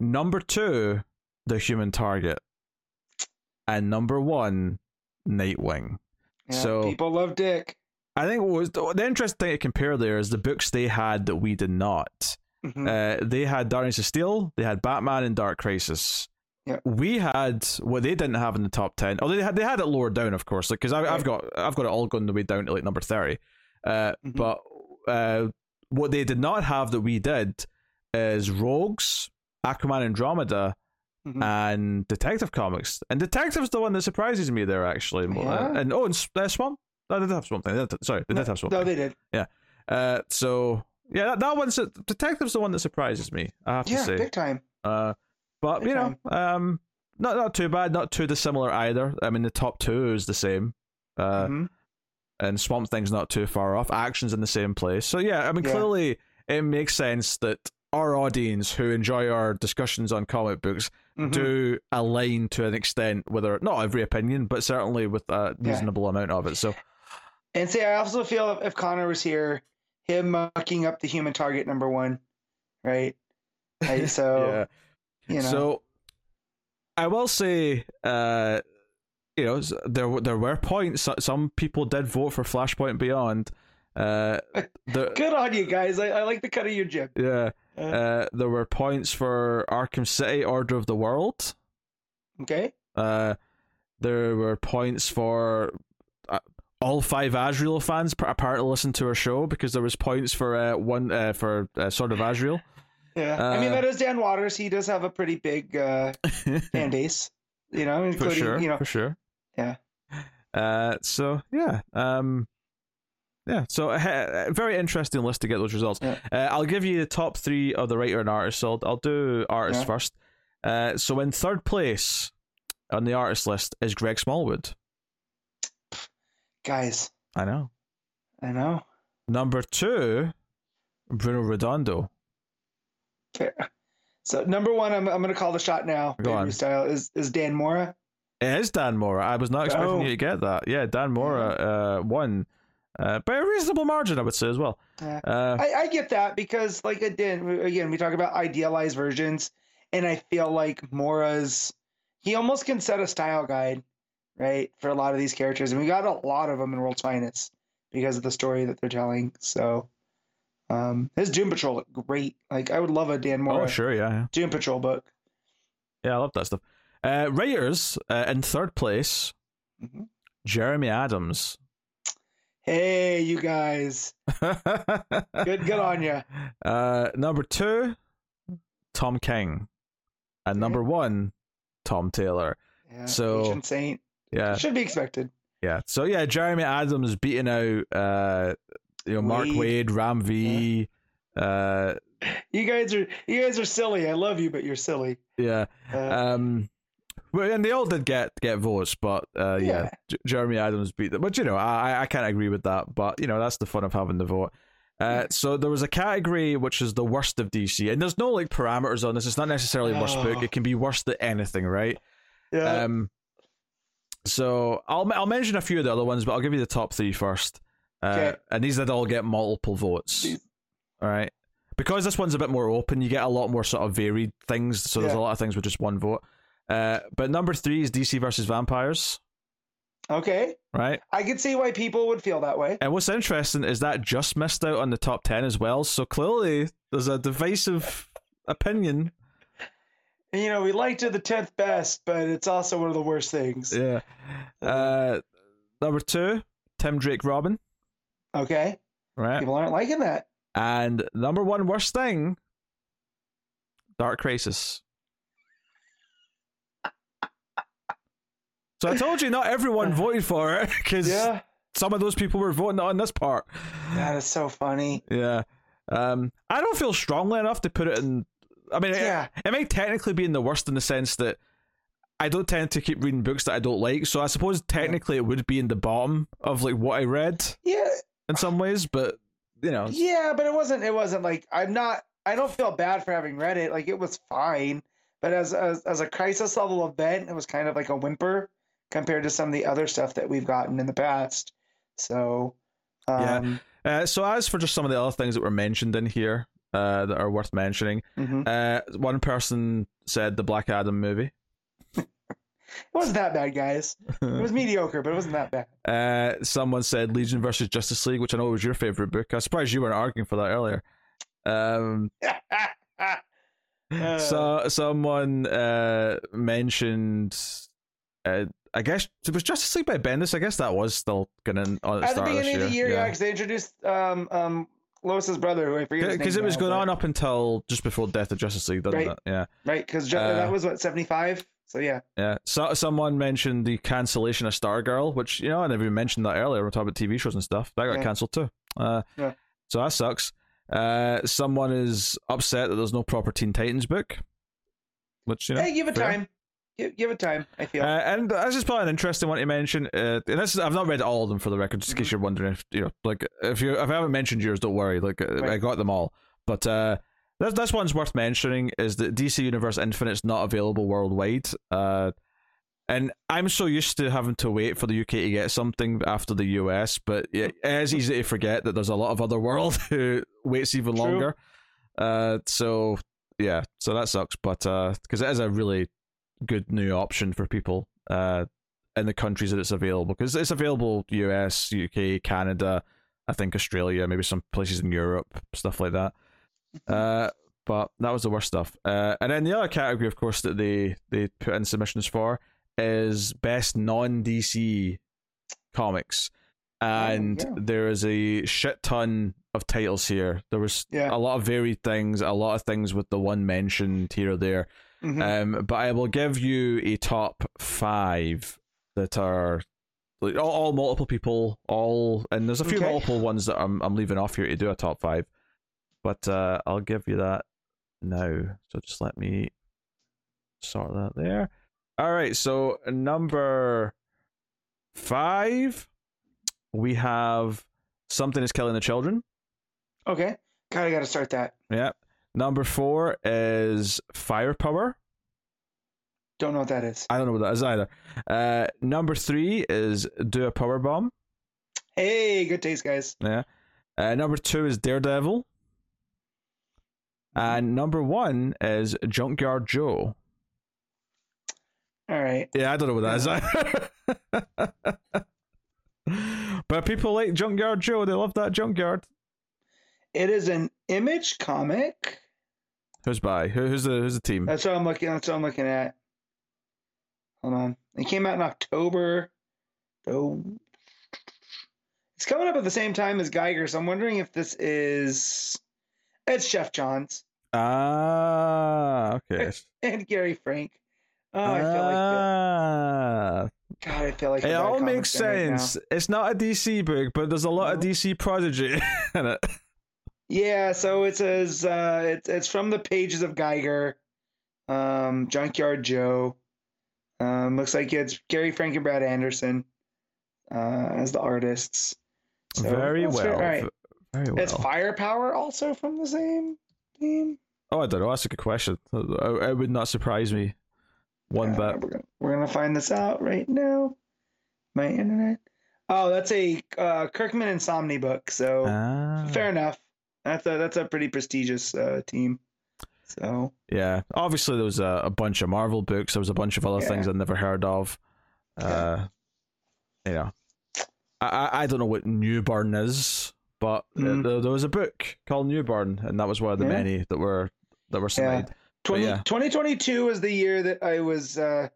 Number two, the human target, and number one, Nightwing. Yeah, So- people love Dick. I think what was the, the interesting thing to compare there is the books they had that we did not. Mhm. Uh, they had Dark Knights of Steel, they had Batman and Dark Crisis. Yeah. We had what they didn't have in the top ten. Although they had they had it lower down, of course, because I've Right. got I've got it all going the way down to like number thirty. Uh, Mhm. But uh, what they did not have that we did is Rogues, Aquaman Andromeda, Mhm. and Detective Comics. And Detective's the one that surprises me there actually. Yeah. And oh, and uh, Swamp. No, they did have Swamp Thing. They did- Sorry, they did have Swamp. No, Thing. they did. Uh, so yeah, that, that one's Detective's the one that surprises me. I have to Yeah, say. big time. Uh, but Big you know, um, not not too bad, not too dissimilar either. I mean, the top two is the same. Uh, Mhm. and Swamp Thing's not too far off. Action's in the same place. So yeah, I mean, Yeah. clearly it makes sense that our audience who enjoy our discussions on comic books Mhm. do align to an extent, whether not every opinion, but certainly with a Yeah. reasonable amount of it. So And see, I also feel if, Connor was here, him mucking up the human target number one, right? Right, so <laughs> yeah. you know, So I will say, uh, you know, there were- there were points. so- Some people did vote for Flashpoint Beyond. Uh, <laughs> the, good on you guys. I, I like the cut of your jib. yeah. Uh, Uh, there were points for Arkham City, Order of the World. okay. Uh, there were points for all five Azrael fans apparently listened to our show because there was points for uh, one uh, for uh, Sword of Azrael. <laughs> Yeah. I mean, Uh, that is Dan Watters. He does have a pretty big uh, <laughs> fan base, you know, for including, sure, you know, for sure. Yeah. Uh, so yeah, um, yeah. So uh, very interesting list to get those results. Yeah. Uh, I'll give you the top three of the writer and artist. So I'll, I'll do artist Yeah. first. Uh, so in third place on the artist list is Greg Smallwood. Guys, I know. I know. Number two, Bruno Redondo. Fair. So number one, I'm, I'm going to call the shot now. Go on. Style is, is Dan Mora. It is Dan Mora. I was not expecting Oh. you to get that. Yeah, Dan Mora uh, won uh, by a reasonable margin, I would say as well. Uh, I, I get that because, like, again, again, we talk about idealized versions, and I feel like Mora's he almost can set a style guide, right, for a lot of these characters, and we got a lot of them in World's Finest because of the story that they're telling. So, Um, his Doom Patrol looked great. Like I would love a Dan Mora Oh, sure, yeah, yeah. Doom Patrol book. Yeah, I love that stuff. Uh, writers uh, in third place, Mhm. Jeremy Adams. Hey, you guys, <laughs> good, good on you. Uh, number two, Tom King, and number one, Tom Taylor. Yeah, So- Ancient Saint Yeah, should be expected. yeah. So yeah, Jeremy Adams beating out uh, you know Mark Waid. Waid, Ram V. Uh, You guys are you guys are silly. I love you, but you're silly. yeah. Uh, Um, well, and they all did get get votes, but uh, yeah, Yeah. J- Jeremy Adams beat them. But you know, I I can't agree with that. But you know, that's the fun of having the vote. Uh, so there was a category which is the worst of DC, and there's no like parameters on this. It's not necessarily worst book. Oh. It can be worse than anything, right? yeah. Um, so I'll I'll mention a few of the other ones, but I'll give you the top three first. Uh, Okay. And these did all get multiple votes. All right. Because this one's a bit more open, you get a lot more sort of varied things. So there's a lot of things with just one vote. Uh, but number three is DC versus Vampires, okay. right? I can see why people would feel that way. And what's interesting is that just missed out on the top 10 as well. So clearly there's a divisive opinion. You know, we liked it the tenth best, but it's also one of the worst things. Yeah. Uh, number two, Tim Drake Robin, Okay. right? People aren't liking that. And number one worst thing, Dark Crisis. So I told you not everyone <laughs> voted for it because Yeah. some of those people were voting on this part. That is so funny. Yeah. Um, I don't feel strongly enough to put it in. I mean, Yeah. it, it might technically be in the worst in the sense that I don't tend to keep reading books that I don't like. So I suppose technically it would be in the bottom of like what I read Yeah. in some ways, but you know, Yeah, but it wasn't it wasn't like I'm not I don't feel bad for having read it. Like it was fine. But as as, as a crisis level event, it was kind of like a whimper compared to some of the other stuff that we've gotten in the past. So Yeah. um Uh, so as for just some of the other things that were mentioned in here uh, that are worth mentioning, mhm. uh, one person said the Black Adam movie. it <laughs> wasn't that bad, guys. It was <laughs> mediocre, but it wasn't that bad. Uh, someone said Legion versus Justice League, which I know was your favorite book. I was surprised you weren't arguing for that earlier. Um, <laughs> Uh, so someone uh, mentioned, uh, I guess it was Justice League by Bendis. I guess that was still going on at the At the beginning of the year. yeah, because they introduced um um Lois's brother, who I forget because it was now, going but- on up until just before Death of Justice League, doesn't Right. it? Yeah. right because uh, that was what seventy five. So yeah, Yeah. So someone mentioned the cancellation of Stargirl, which you know I never even mentioned that earlier. We're talking about TV shows and stuff. That got Yeah. cancelled too. Uh, Yeah. So that sucks. Uh, someone is upset that there's no proper Teen Titans book, which you know. hey, give it fair. time. Give, give it time. I feel. Uh, and this is probably an interesting one to mention. Uh, and this is, I've not read all of them for the record, just in case Mm-hmm. you're wondering if you know, like if you if I haven't mentioned yours, don't worry. Like uh, I got them all, but uh, this this one's worth mentioning is that DC Universe Infinite's not available worldwide. Uh, and I'm so used to having to wait for the UK to get something after the US, but it is easy to forget that there's a lot of other world <laughs> who waits even True. longer. Uh, so yeah, so that sucks, but because it is a really good new option for people uh in the countries that it's available because it's available US, UK, Canada, I think Australia, maybe some places in Europe, stuff like that. Uh, but that was the worst stuff. Uh, and then the other category, of course, that they they put in submissions for is best non DC comics, and yeah. there is a shit ton of titles here. There was Yeah. a lot of varied things, a lot of things with the one mentioned here or there. Mhm. Um, but I will give you a top five that are like, all, all multiple people, all and there's a few Okay. multiple ones that I'm I'm leaving off here to do a top five. But uh, I'll give you that now. So just let me sort that there. All right, so number five, we have something is killing the children. okay, kind of got to start that. Yeah. Number four is firepower. Don't know what that is. I don't know what that is either. Uh, number three is do a power bomb. Hey, good taste, guys. Yeah. Uh, number two is Daredevil. And number one is Junkyard Joe. All right. Yeah, I don't know what that is. <laughs> but people like Junkyard Joe. They love that Junkyard. It is an image comic. Who's by? Who, who's the who's the team? That's what I'm looking. That's what I'm looking at. Hold on. It came out in October. Oh, it's coming up at the same time as Geiger, so I'm wondering if this is. It's Geoff Johns Ah, okay. <laughs> and Gary Frank. Oh, I feel like ah, God. I feel like it all makes fan right sense. it's not a DC book, but there's a lot of DC prodigy <laughs> in it. Yeah, so it says uh, it's it's from the pages of Geiger, um, Junkyard Joe. Um, looks like it's Gary Frank and Brad Anderson uh, as the artists. So, very well. All right. Very well. It's Firepower also from the same team. Oh, I don't know. That's a good question. It it would not surprise me one Uh, bit. We're gonna, we're gonna find this out right now. My internet. Oh, that's a uh, Kirkman and Samnee book. So Ah, fair enough. That's a that's a pretty prestigious uh, team. So yeah. Obviously, there was a, a bunch of Marvel books. There was a bunch of other Yeah. things I'd never heard of. Uh, you know, I, I don't know what Newburn is, but Mm. there, there was a book called Newburn, and that was one of the Yeah. many that were that were Yeah. signed. 20, yeah. 2022 was the year that I was, uh,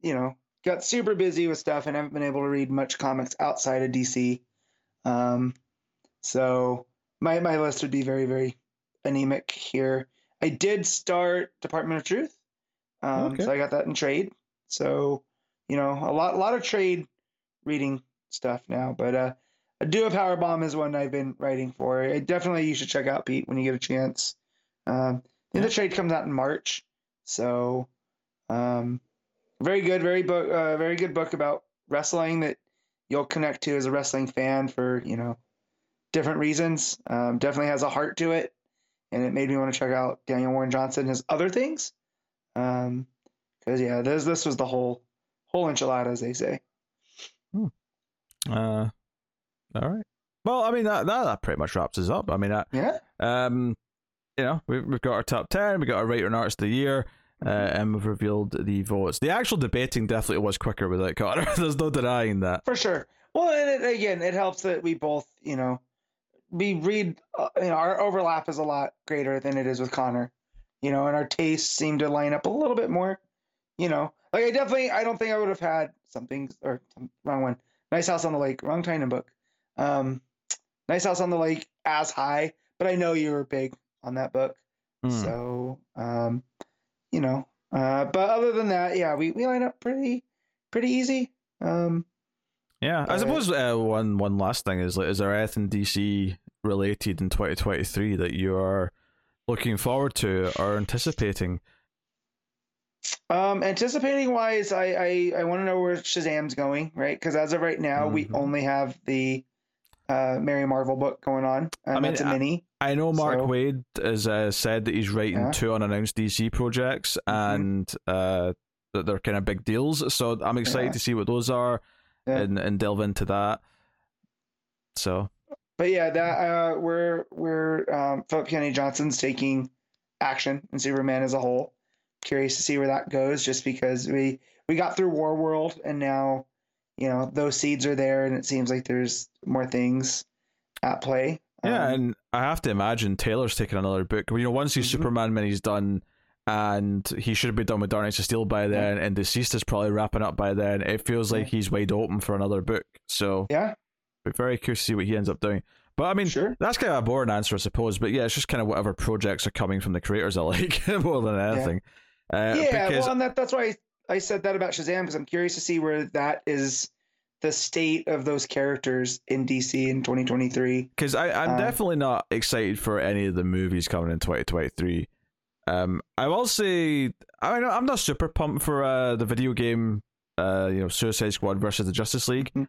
you know, got super busy with stuff and haven't been able to read much comics outside of DC. Um, so my my list would be very very anemic here. I did start Department of Truth, um, Okay. so I got that in trade. So you know, a lot a lot of trade reading stuff now, but uh, a Do a Power Bomb is one I've been writing for. I definitely you should check out Pete when you get a chance. Um, think the trade comes out in March, so um, very good, very book, uh, very good book about wrestling that you'll connect to as a wrestling fan for you know different reasons. Um, definitely has a heart to it, and it made me want to check out Daniel Warren Johnson and his other things. Um, because yeah, this this was the whole whole enchilada, as they say. Hmm. Uh, all right. Well, I mean that, that that pretty much wraps us up. I mean, that, Yeah, um, you know, we've we've got our top ten, we got our writer and artist of the year, uh, and we've revealed the votes. The actual debating definitely was quicker without it, Connor. <laughs> There's no denying that. for sure. Well, and it, again, it helps that we both, you know, we read. Uh, you know, our overlap is a lot greater than it is with Connor. You know, and our tastes seem to line up a little bit more. You know, like I definitely, I don't think I would have had something or some, wrong one. Nice House on the Lake, wrong Tynion book. Um, nice House on the Lake as high, but I know you were big on that book. Hmm. So, um, you know, uh, but other than that, yeah, we, we line up pretty, pretty easy. Um, Yeah, I suppose uh, one one last thing is like, is there anything DC related in 2023 that you are looking forward to or anticipating? Um, anticipating wise, I I, I want to know where Shazam's going, right? Because as of right now, we Mhm. only have the uh Mary Marvel book going on. Um, mean, it's a I- mini. I know Mark So- Waid has uh, said that he's writing Yeah. two unannounced DC projects Mhm. and uh, that they're kind of big deals. So I'm excited Yeah. to see what those are Yeah. and and delve into that. So But yeah, that uh, we're we're um, Philip Kennedy Johnson's taking action in Superman as a whole. Curious to see where that goes, just because we we got through War World and now, you know, those seeds are there, and it seems like there's more things at play. yeah, Um, and I have to imagine Taylor's taking another book. You know, once these Mhm. Superman minis done. And he should be done with Dark Knights of Steel by then, and DCeased is probably wrapping up by then. It feels like he's wide open for another book. So, yeah, be very curious to see what he ends up doing. But I mean, sure. That's kind of a boring answer, I suppose. But yeah, it's just kind of whatever projects are coming from the creators I like <laughs> more than anything. Uh, yeah, because well, and that, that's why I, I said that about Shazam because I'm curious to see where that is the state of those characters in DC in 2023. cause I, I'm uh, definitely not excited for any of the movies coming in 2023. Um, I will say, I mean, I'm not super pumped for uh, the video game, uh, you know, Suicide Squad versus the Justice League. Mhm.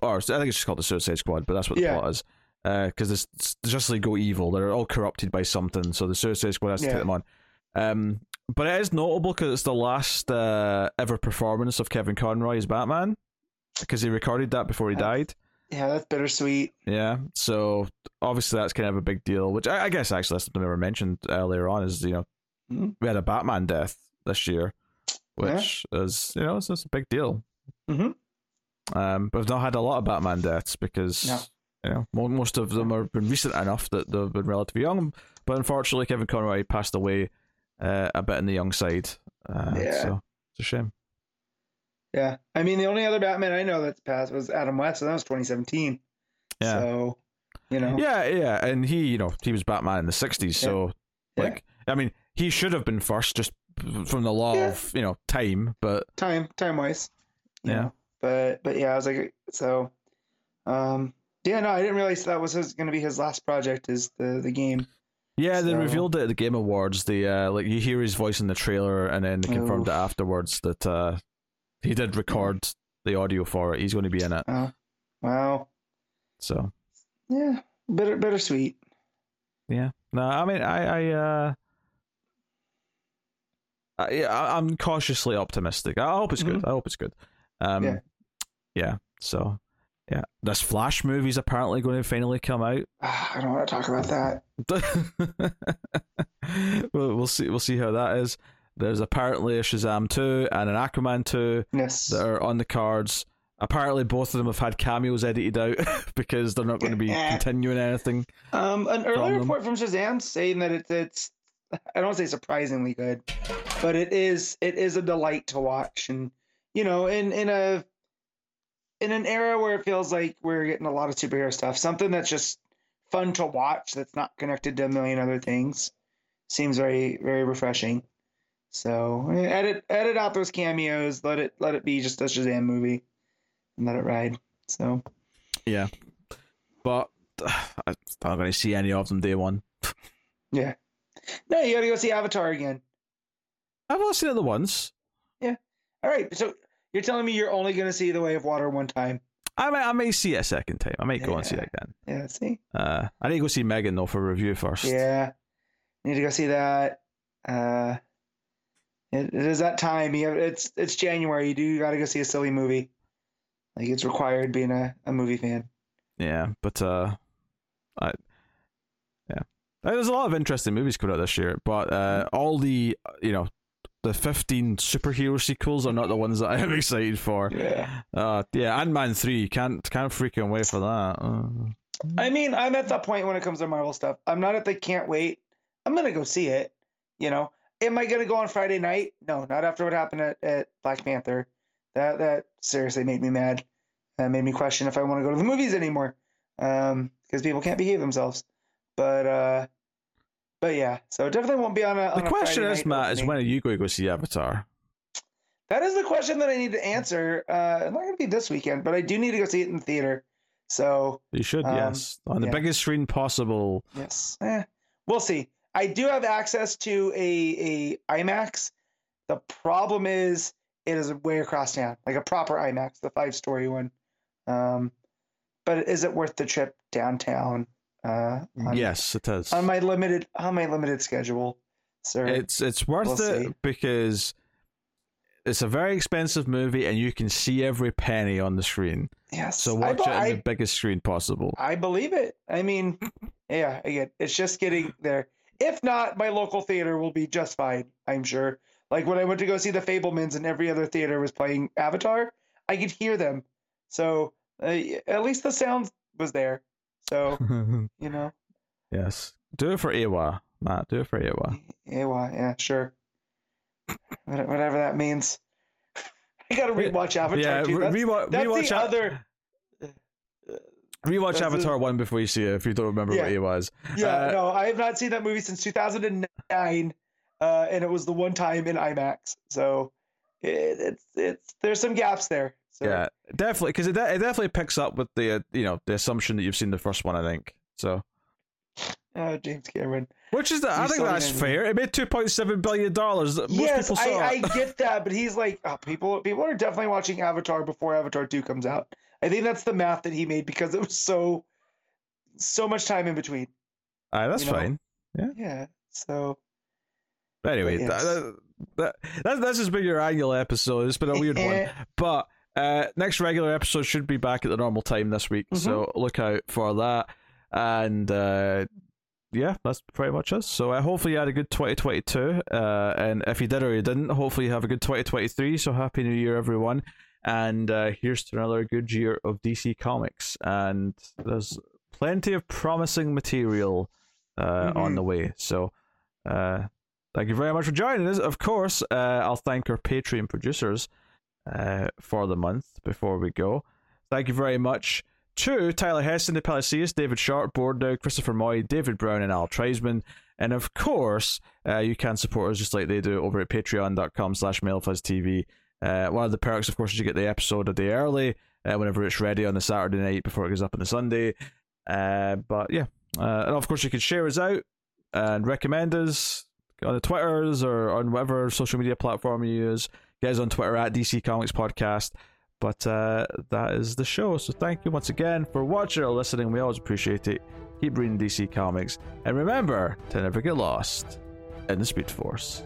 Or I think it's just called the Suicide Squad, but that's what the Yeah. plot is. Because uh, the Justice League go evil. They're all corrupted by something, so the Suicide Squad has to Yeah. take them on. Um, but it is notable because it's the last uh, ever performance of Kevin Conroy as Batman, because he recorded that before he died. Yeah, that's bittersweet. Yeah, so obviously that's kind of a big deal. Which I, I guess actually that's something we never mentioned earlier on is you know Mhm. we had a Batman death this year, which is you know it's, it's a big deal. Mhm. Um, but we've not had a lot of Batman deaths because No. you know, most of them have been recent enough that they've been relatively young. But unfortunately, Kevin Conroy passed away uh, a bit on the young side. Uh, Yeah. So it's a shame. Yeah. I mean, the only other Batman I know that's passed was Adam West, and that was 2017. Yeah. So, you know. Yeah, yeah, and he, you know, he was Batman in the '60s, so Yeah. like, I mean, he should have been first just from the law Yeah. of you know time, but time time wise. Yeah. But but yeah, I was like so um yeah, no, I didn't realize that was gonna be his last project is the the game. yeah, they revealed it at the Game Awards. The uh, like you hear his voice in the trailer, and then they confirmed it afterwards that uh, he did record the audio for it. He's going to be in it, Oh. Wow. so Yeah. Bitter bittersweet. yeah. No, I mean, I, I, uh, I, I'm cautiously optimistic. I hope it's good. I hope it's good. Um, Yeah. Yeah. So, yeah, this Flash movie's apparently going to finally come out. <sighs> I don't want to talk about that. <laughs> we'll, we'll see. We'll see how that is. There's apparently a Shazam two and an Aquaman two Yes. that are on the cards. Apparently, both of them have had cameos edited out <laughs> because they're not going to be <laughs> continuing anything. Um, an early report from Shazam saying that it's it's I don't say surprisingly good, but it is it is a delight to watch, and you know, in in a in an era where it feels like we're getting a lot of superhero stuff, something that's just fun to watch that's not connected to a million other things seems very very refreshing. So edit edit out those cameos, let it let it be just a Shazam movie, and let it ride. So Yeah, but I'm not going to see any of them day one. yeah, no, you gotta go see Avatar again. I've only seen it the once. Yeah. All right, so you're telling me you're only going to see The Way of Water one time? I may, I may see it a second time. I might go and see it again. Yeah, see? Uh, I need to go see Megan though for review first. Yeah. Need to go see that. Uh it, it is that time. You have, it's it's January. You do got to go see a silly movie. Like it's required being a, a movie fan. Yeah, but uh, I, yeah, there's a lot of interesting movies coming out this year, but uh, all the you know the 15 superhero sequels are not the ones that I'm <laughs> excited for. Yeah. Uh, yeah, Ant Man three can't can't freaking wait for that. Uh, I mean, I'm at that point when it comes to Marvel stuff. I'm not at the can't wait. I'm gonna go see it. You know, am I gonna go on Friday night? No, not after what happened at, at Black Panther. That that seriously made me mad. That made me question if I want to go to the movies anymore. Um, because people can't behave themselves. But uh, but yeah, so it definitely won't be on a. the on a question Friday is, Matt, is when are you going to go see Avatar? That is the question that I need to answer. Uh, it's not gonna be this weekend, but I do need to go see it in the theater. So You should, Um, yes, on the yeah. biggest screen possible. Yes. Eh, we'll see. I do have access to a a IMAX. The problem is it is way across town, like a proper IMAX, the five story one. Um, but is it worth the trip downtown? Uh, on, yes, it is. On my limited on my limited schedule, sir. It's it's worth We'll it see. because it's a very expensive movie and you can see every penny on the screen. yes. So watch be- it on I, the biggest screen possible. I believe it. I mean, <laughs> yeah. Again, it's just getting there. If not, my local theater will be just fine. I'm sure. Like when I went to go see the Fabelmans and every other theater was playing Avatar, I could hear them. So uh, at least the sound was there. So <laughs> you know, yes, do it for Eywa, Matt. Do it for yeah, well, yeah, sure. Whatever that means. <laughs> I gotta rewatch Avatar yeah, too. That's, rewatch, that's rewatch, the A- other. rewatch that's Avatar one before you see it if you don't remember what Yeah. was. Yeah, Uh, no, I have not seen that movie since 2009, uh, and it was the one time in IMAX. So it, it's it's there's some gaps there. So Yeah, definitely, because it, de- it definitely picks up with the uh, you know the assumption that you've seen the first one. I think so. uh, James Cameron. Which is the, I think that's fair. It made two point seven billion dollars. Most yes, people saw I, I get that, <laughs> but he's like, oh, people people are definitely watching Avatar before Avatar two comes out. I think that's the math that he made because it was so so much time in between. Aye, that's you know. fine. Yeah. Yeah. So But anyway, Yes. that, that, that, this has been your annual episode. It's been a weird one. <laughs> But uh, next regular episode should be back at the normal time this week. So Mm-hmm. look out for that. And uh, yeah, that's pretty much us. So uh, hopefully you had a good 2022. Uh, and if you did or you didn't, hopefully you have a good 2023. So happy New Year, everyone. And uh, here's to another good year of DC Comics. And there's plenty of promising material uh, on Mhm. the way. So, uh, thank you very much for joining us. Of course, uh, I'll thank our Patreon producers uh, for the month before we go. Thank you very much to Tyler Heston, De Palacios, David Sharp, Bordeaux, Christopher Moy, David Brown, and Al Treisman. And of course, uh, you can support us just like they do over at patreon.com slash mailfuzztv. Uh, one of the perks, of course, is you get the episode a day early uh, whenever it's ready on the Saturday night before it goes up on the Sunday. Uh, but yeah, uh, and of course, you can share us out and recommend us on the Twitters or on whatever social media platform you use. Us on Twitter at DC Comics Podcast. But uh, that is the show. So thank you once again for watching or listening. We always appreciate it. Keep reading DC Comics. And remember to never get lost in the Speed Force.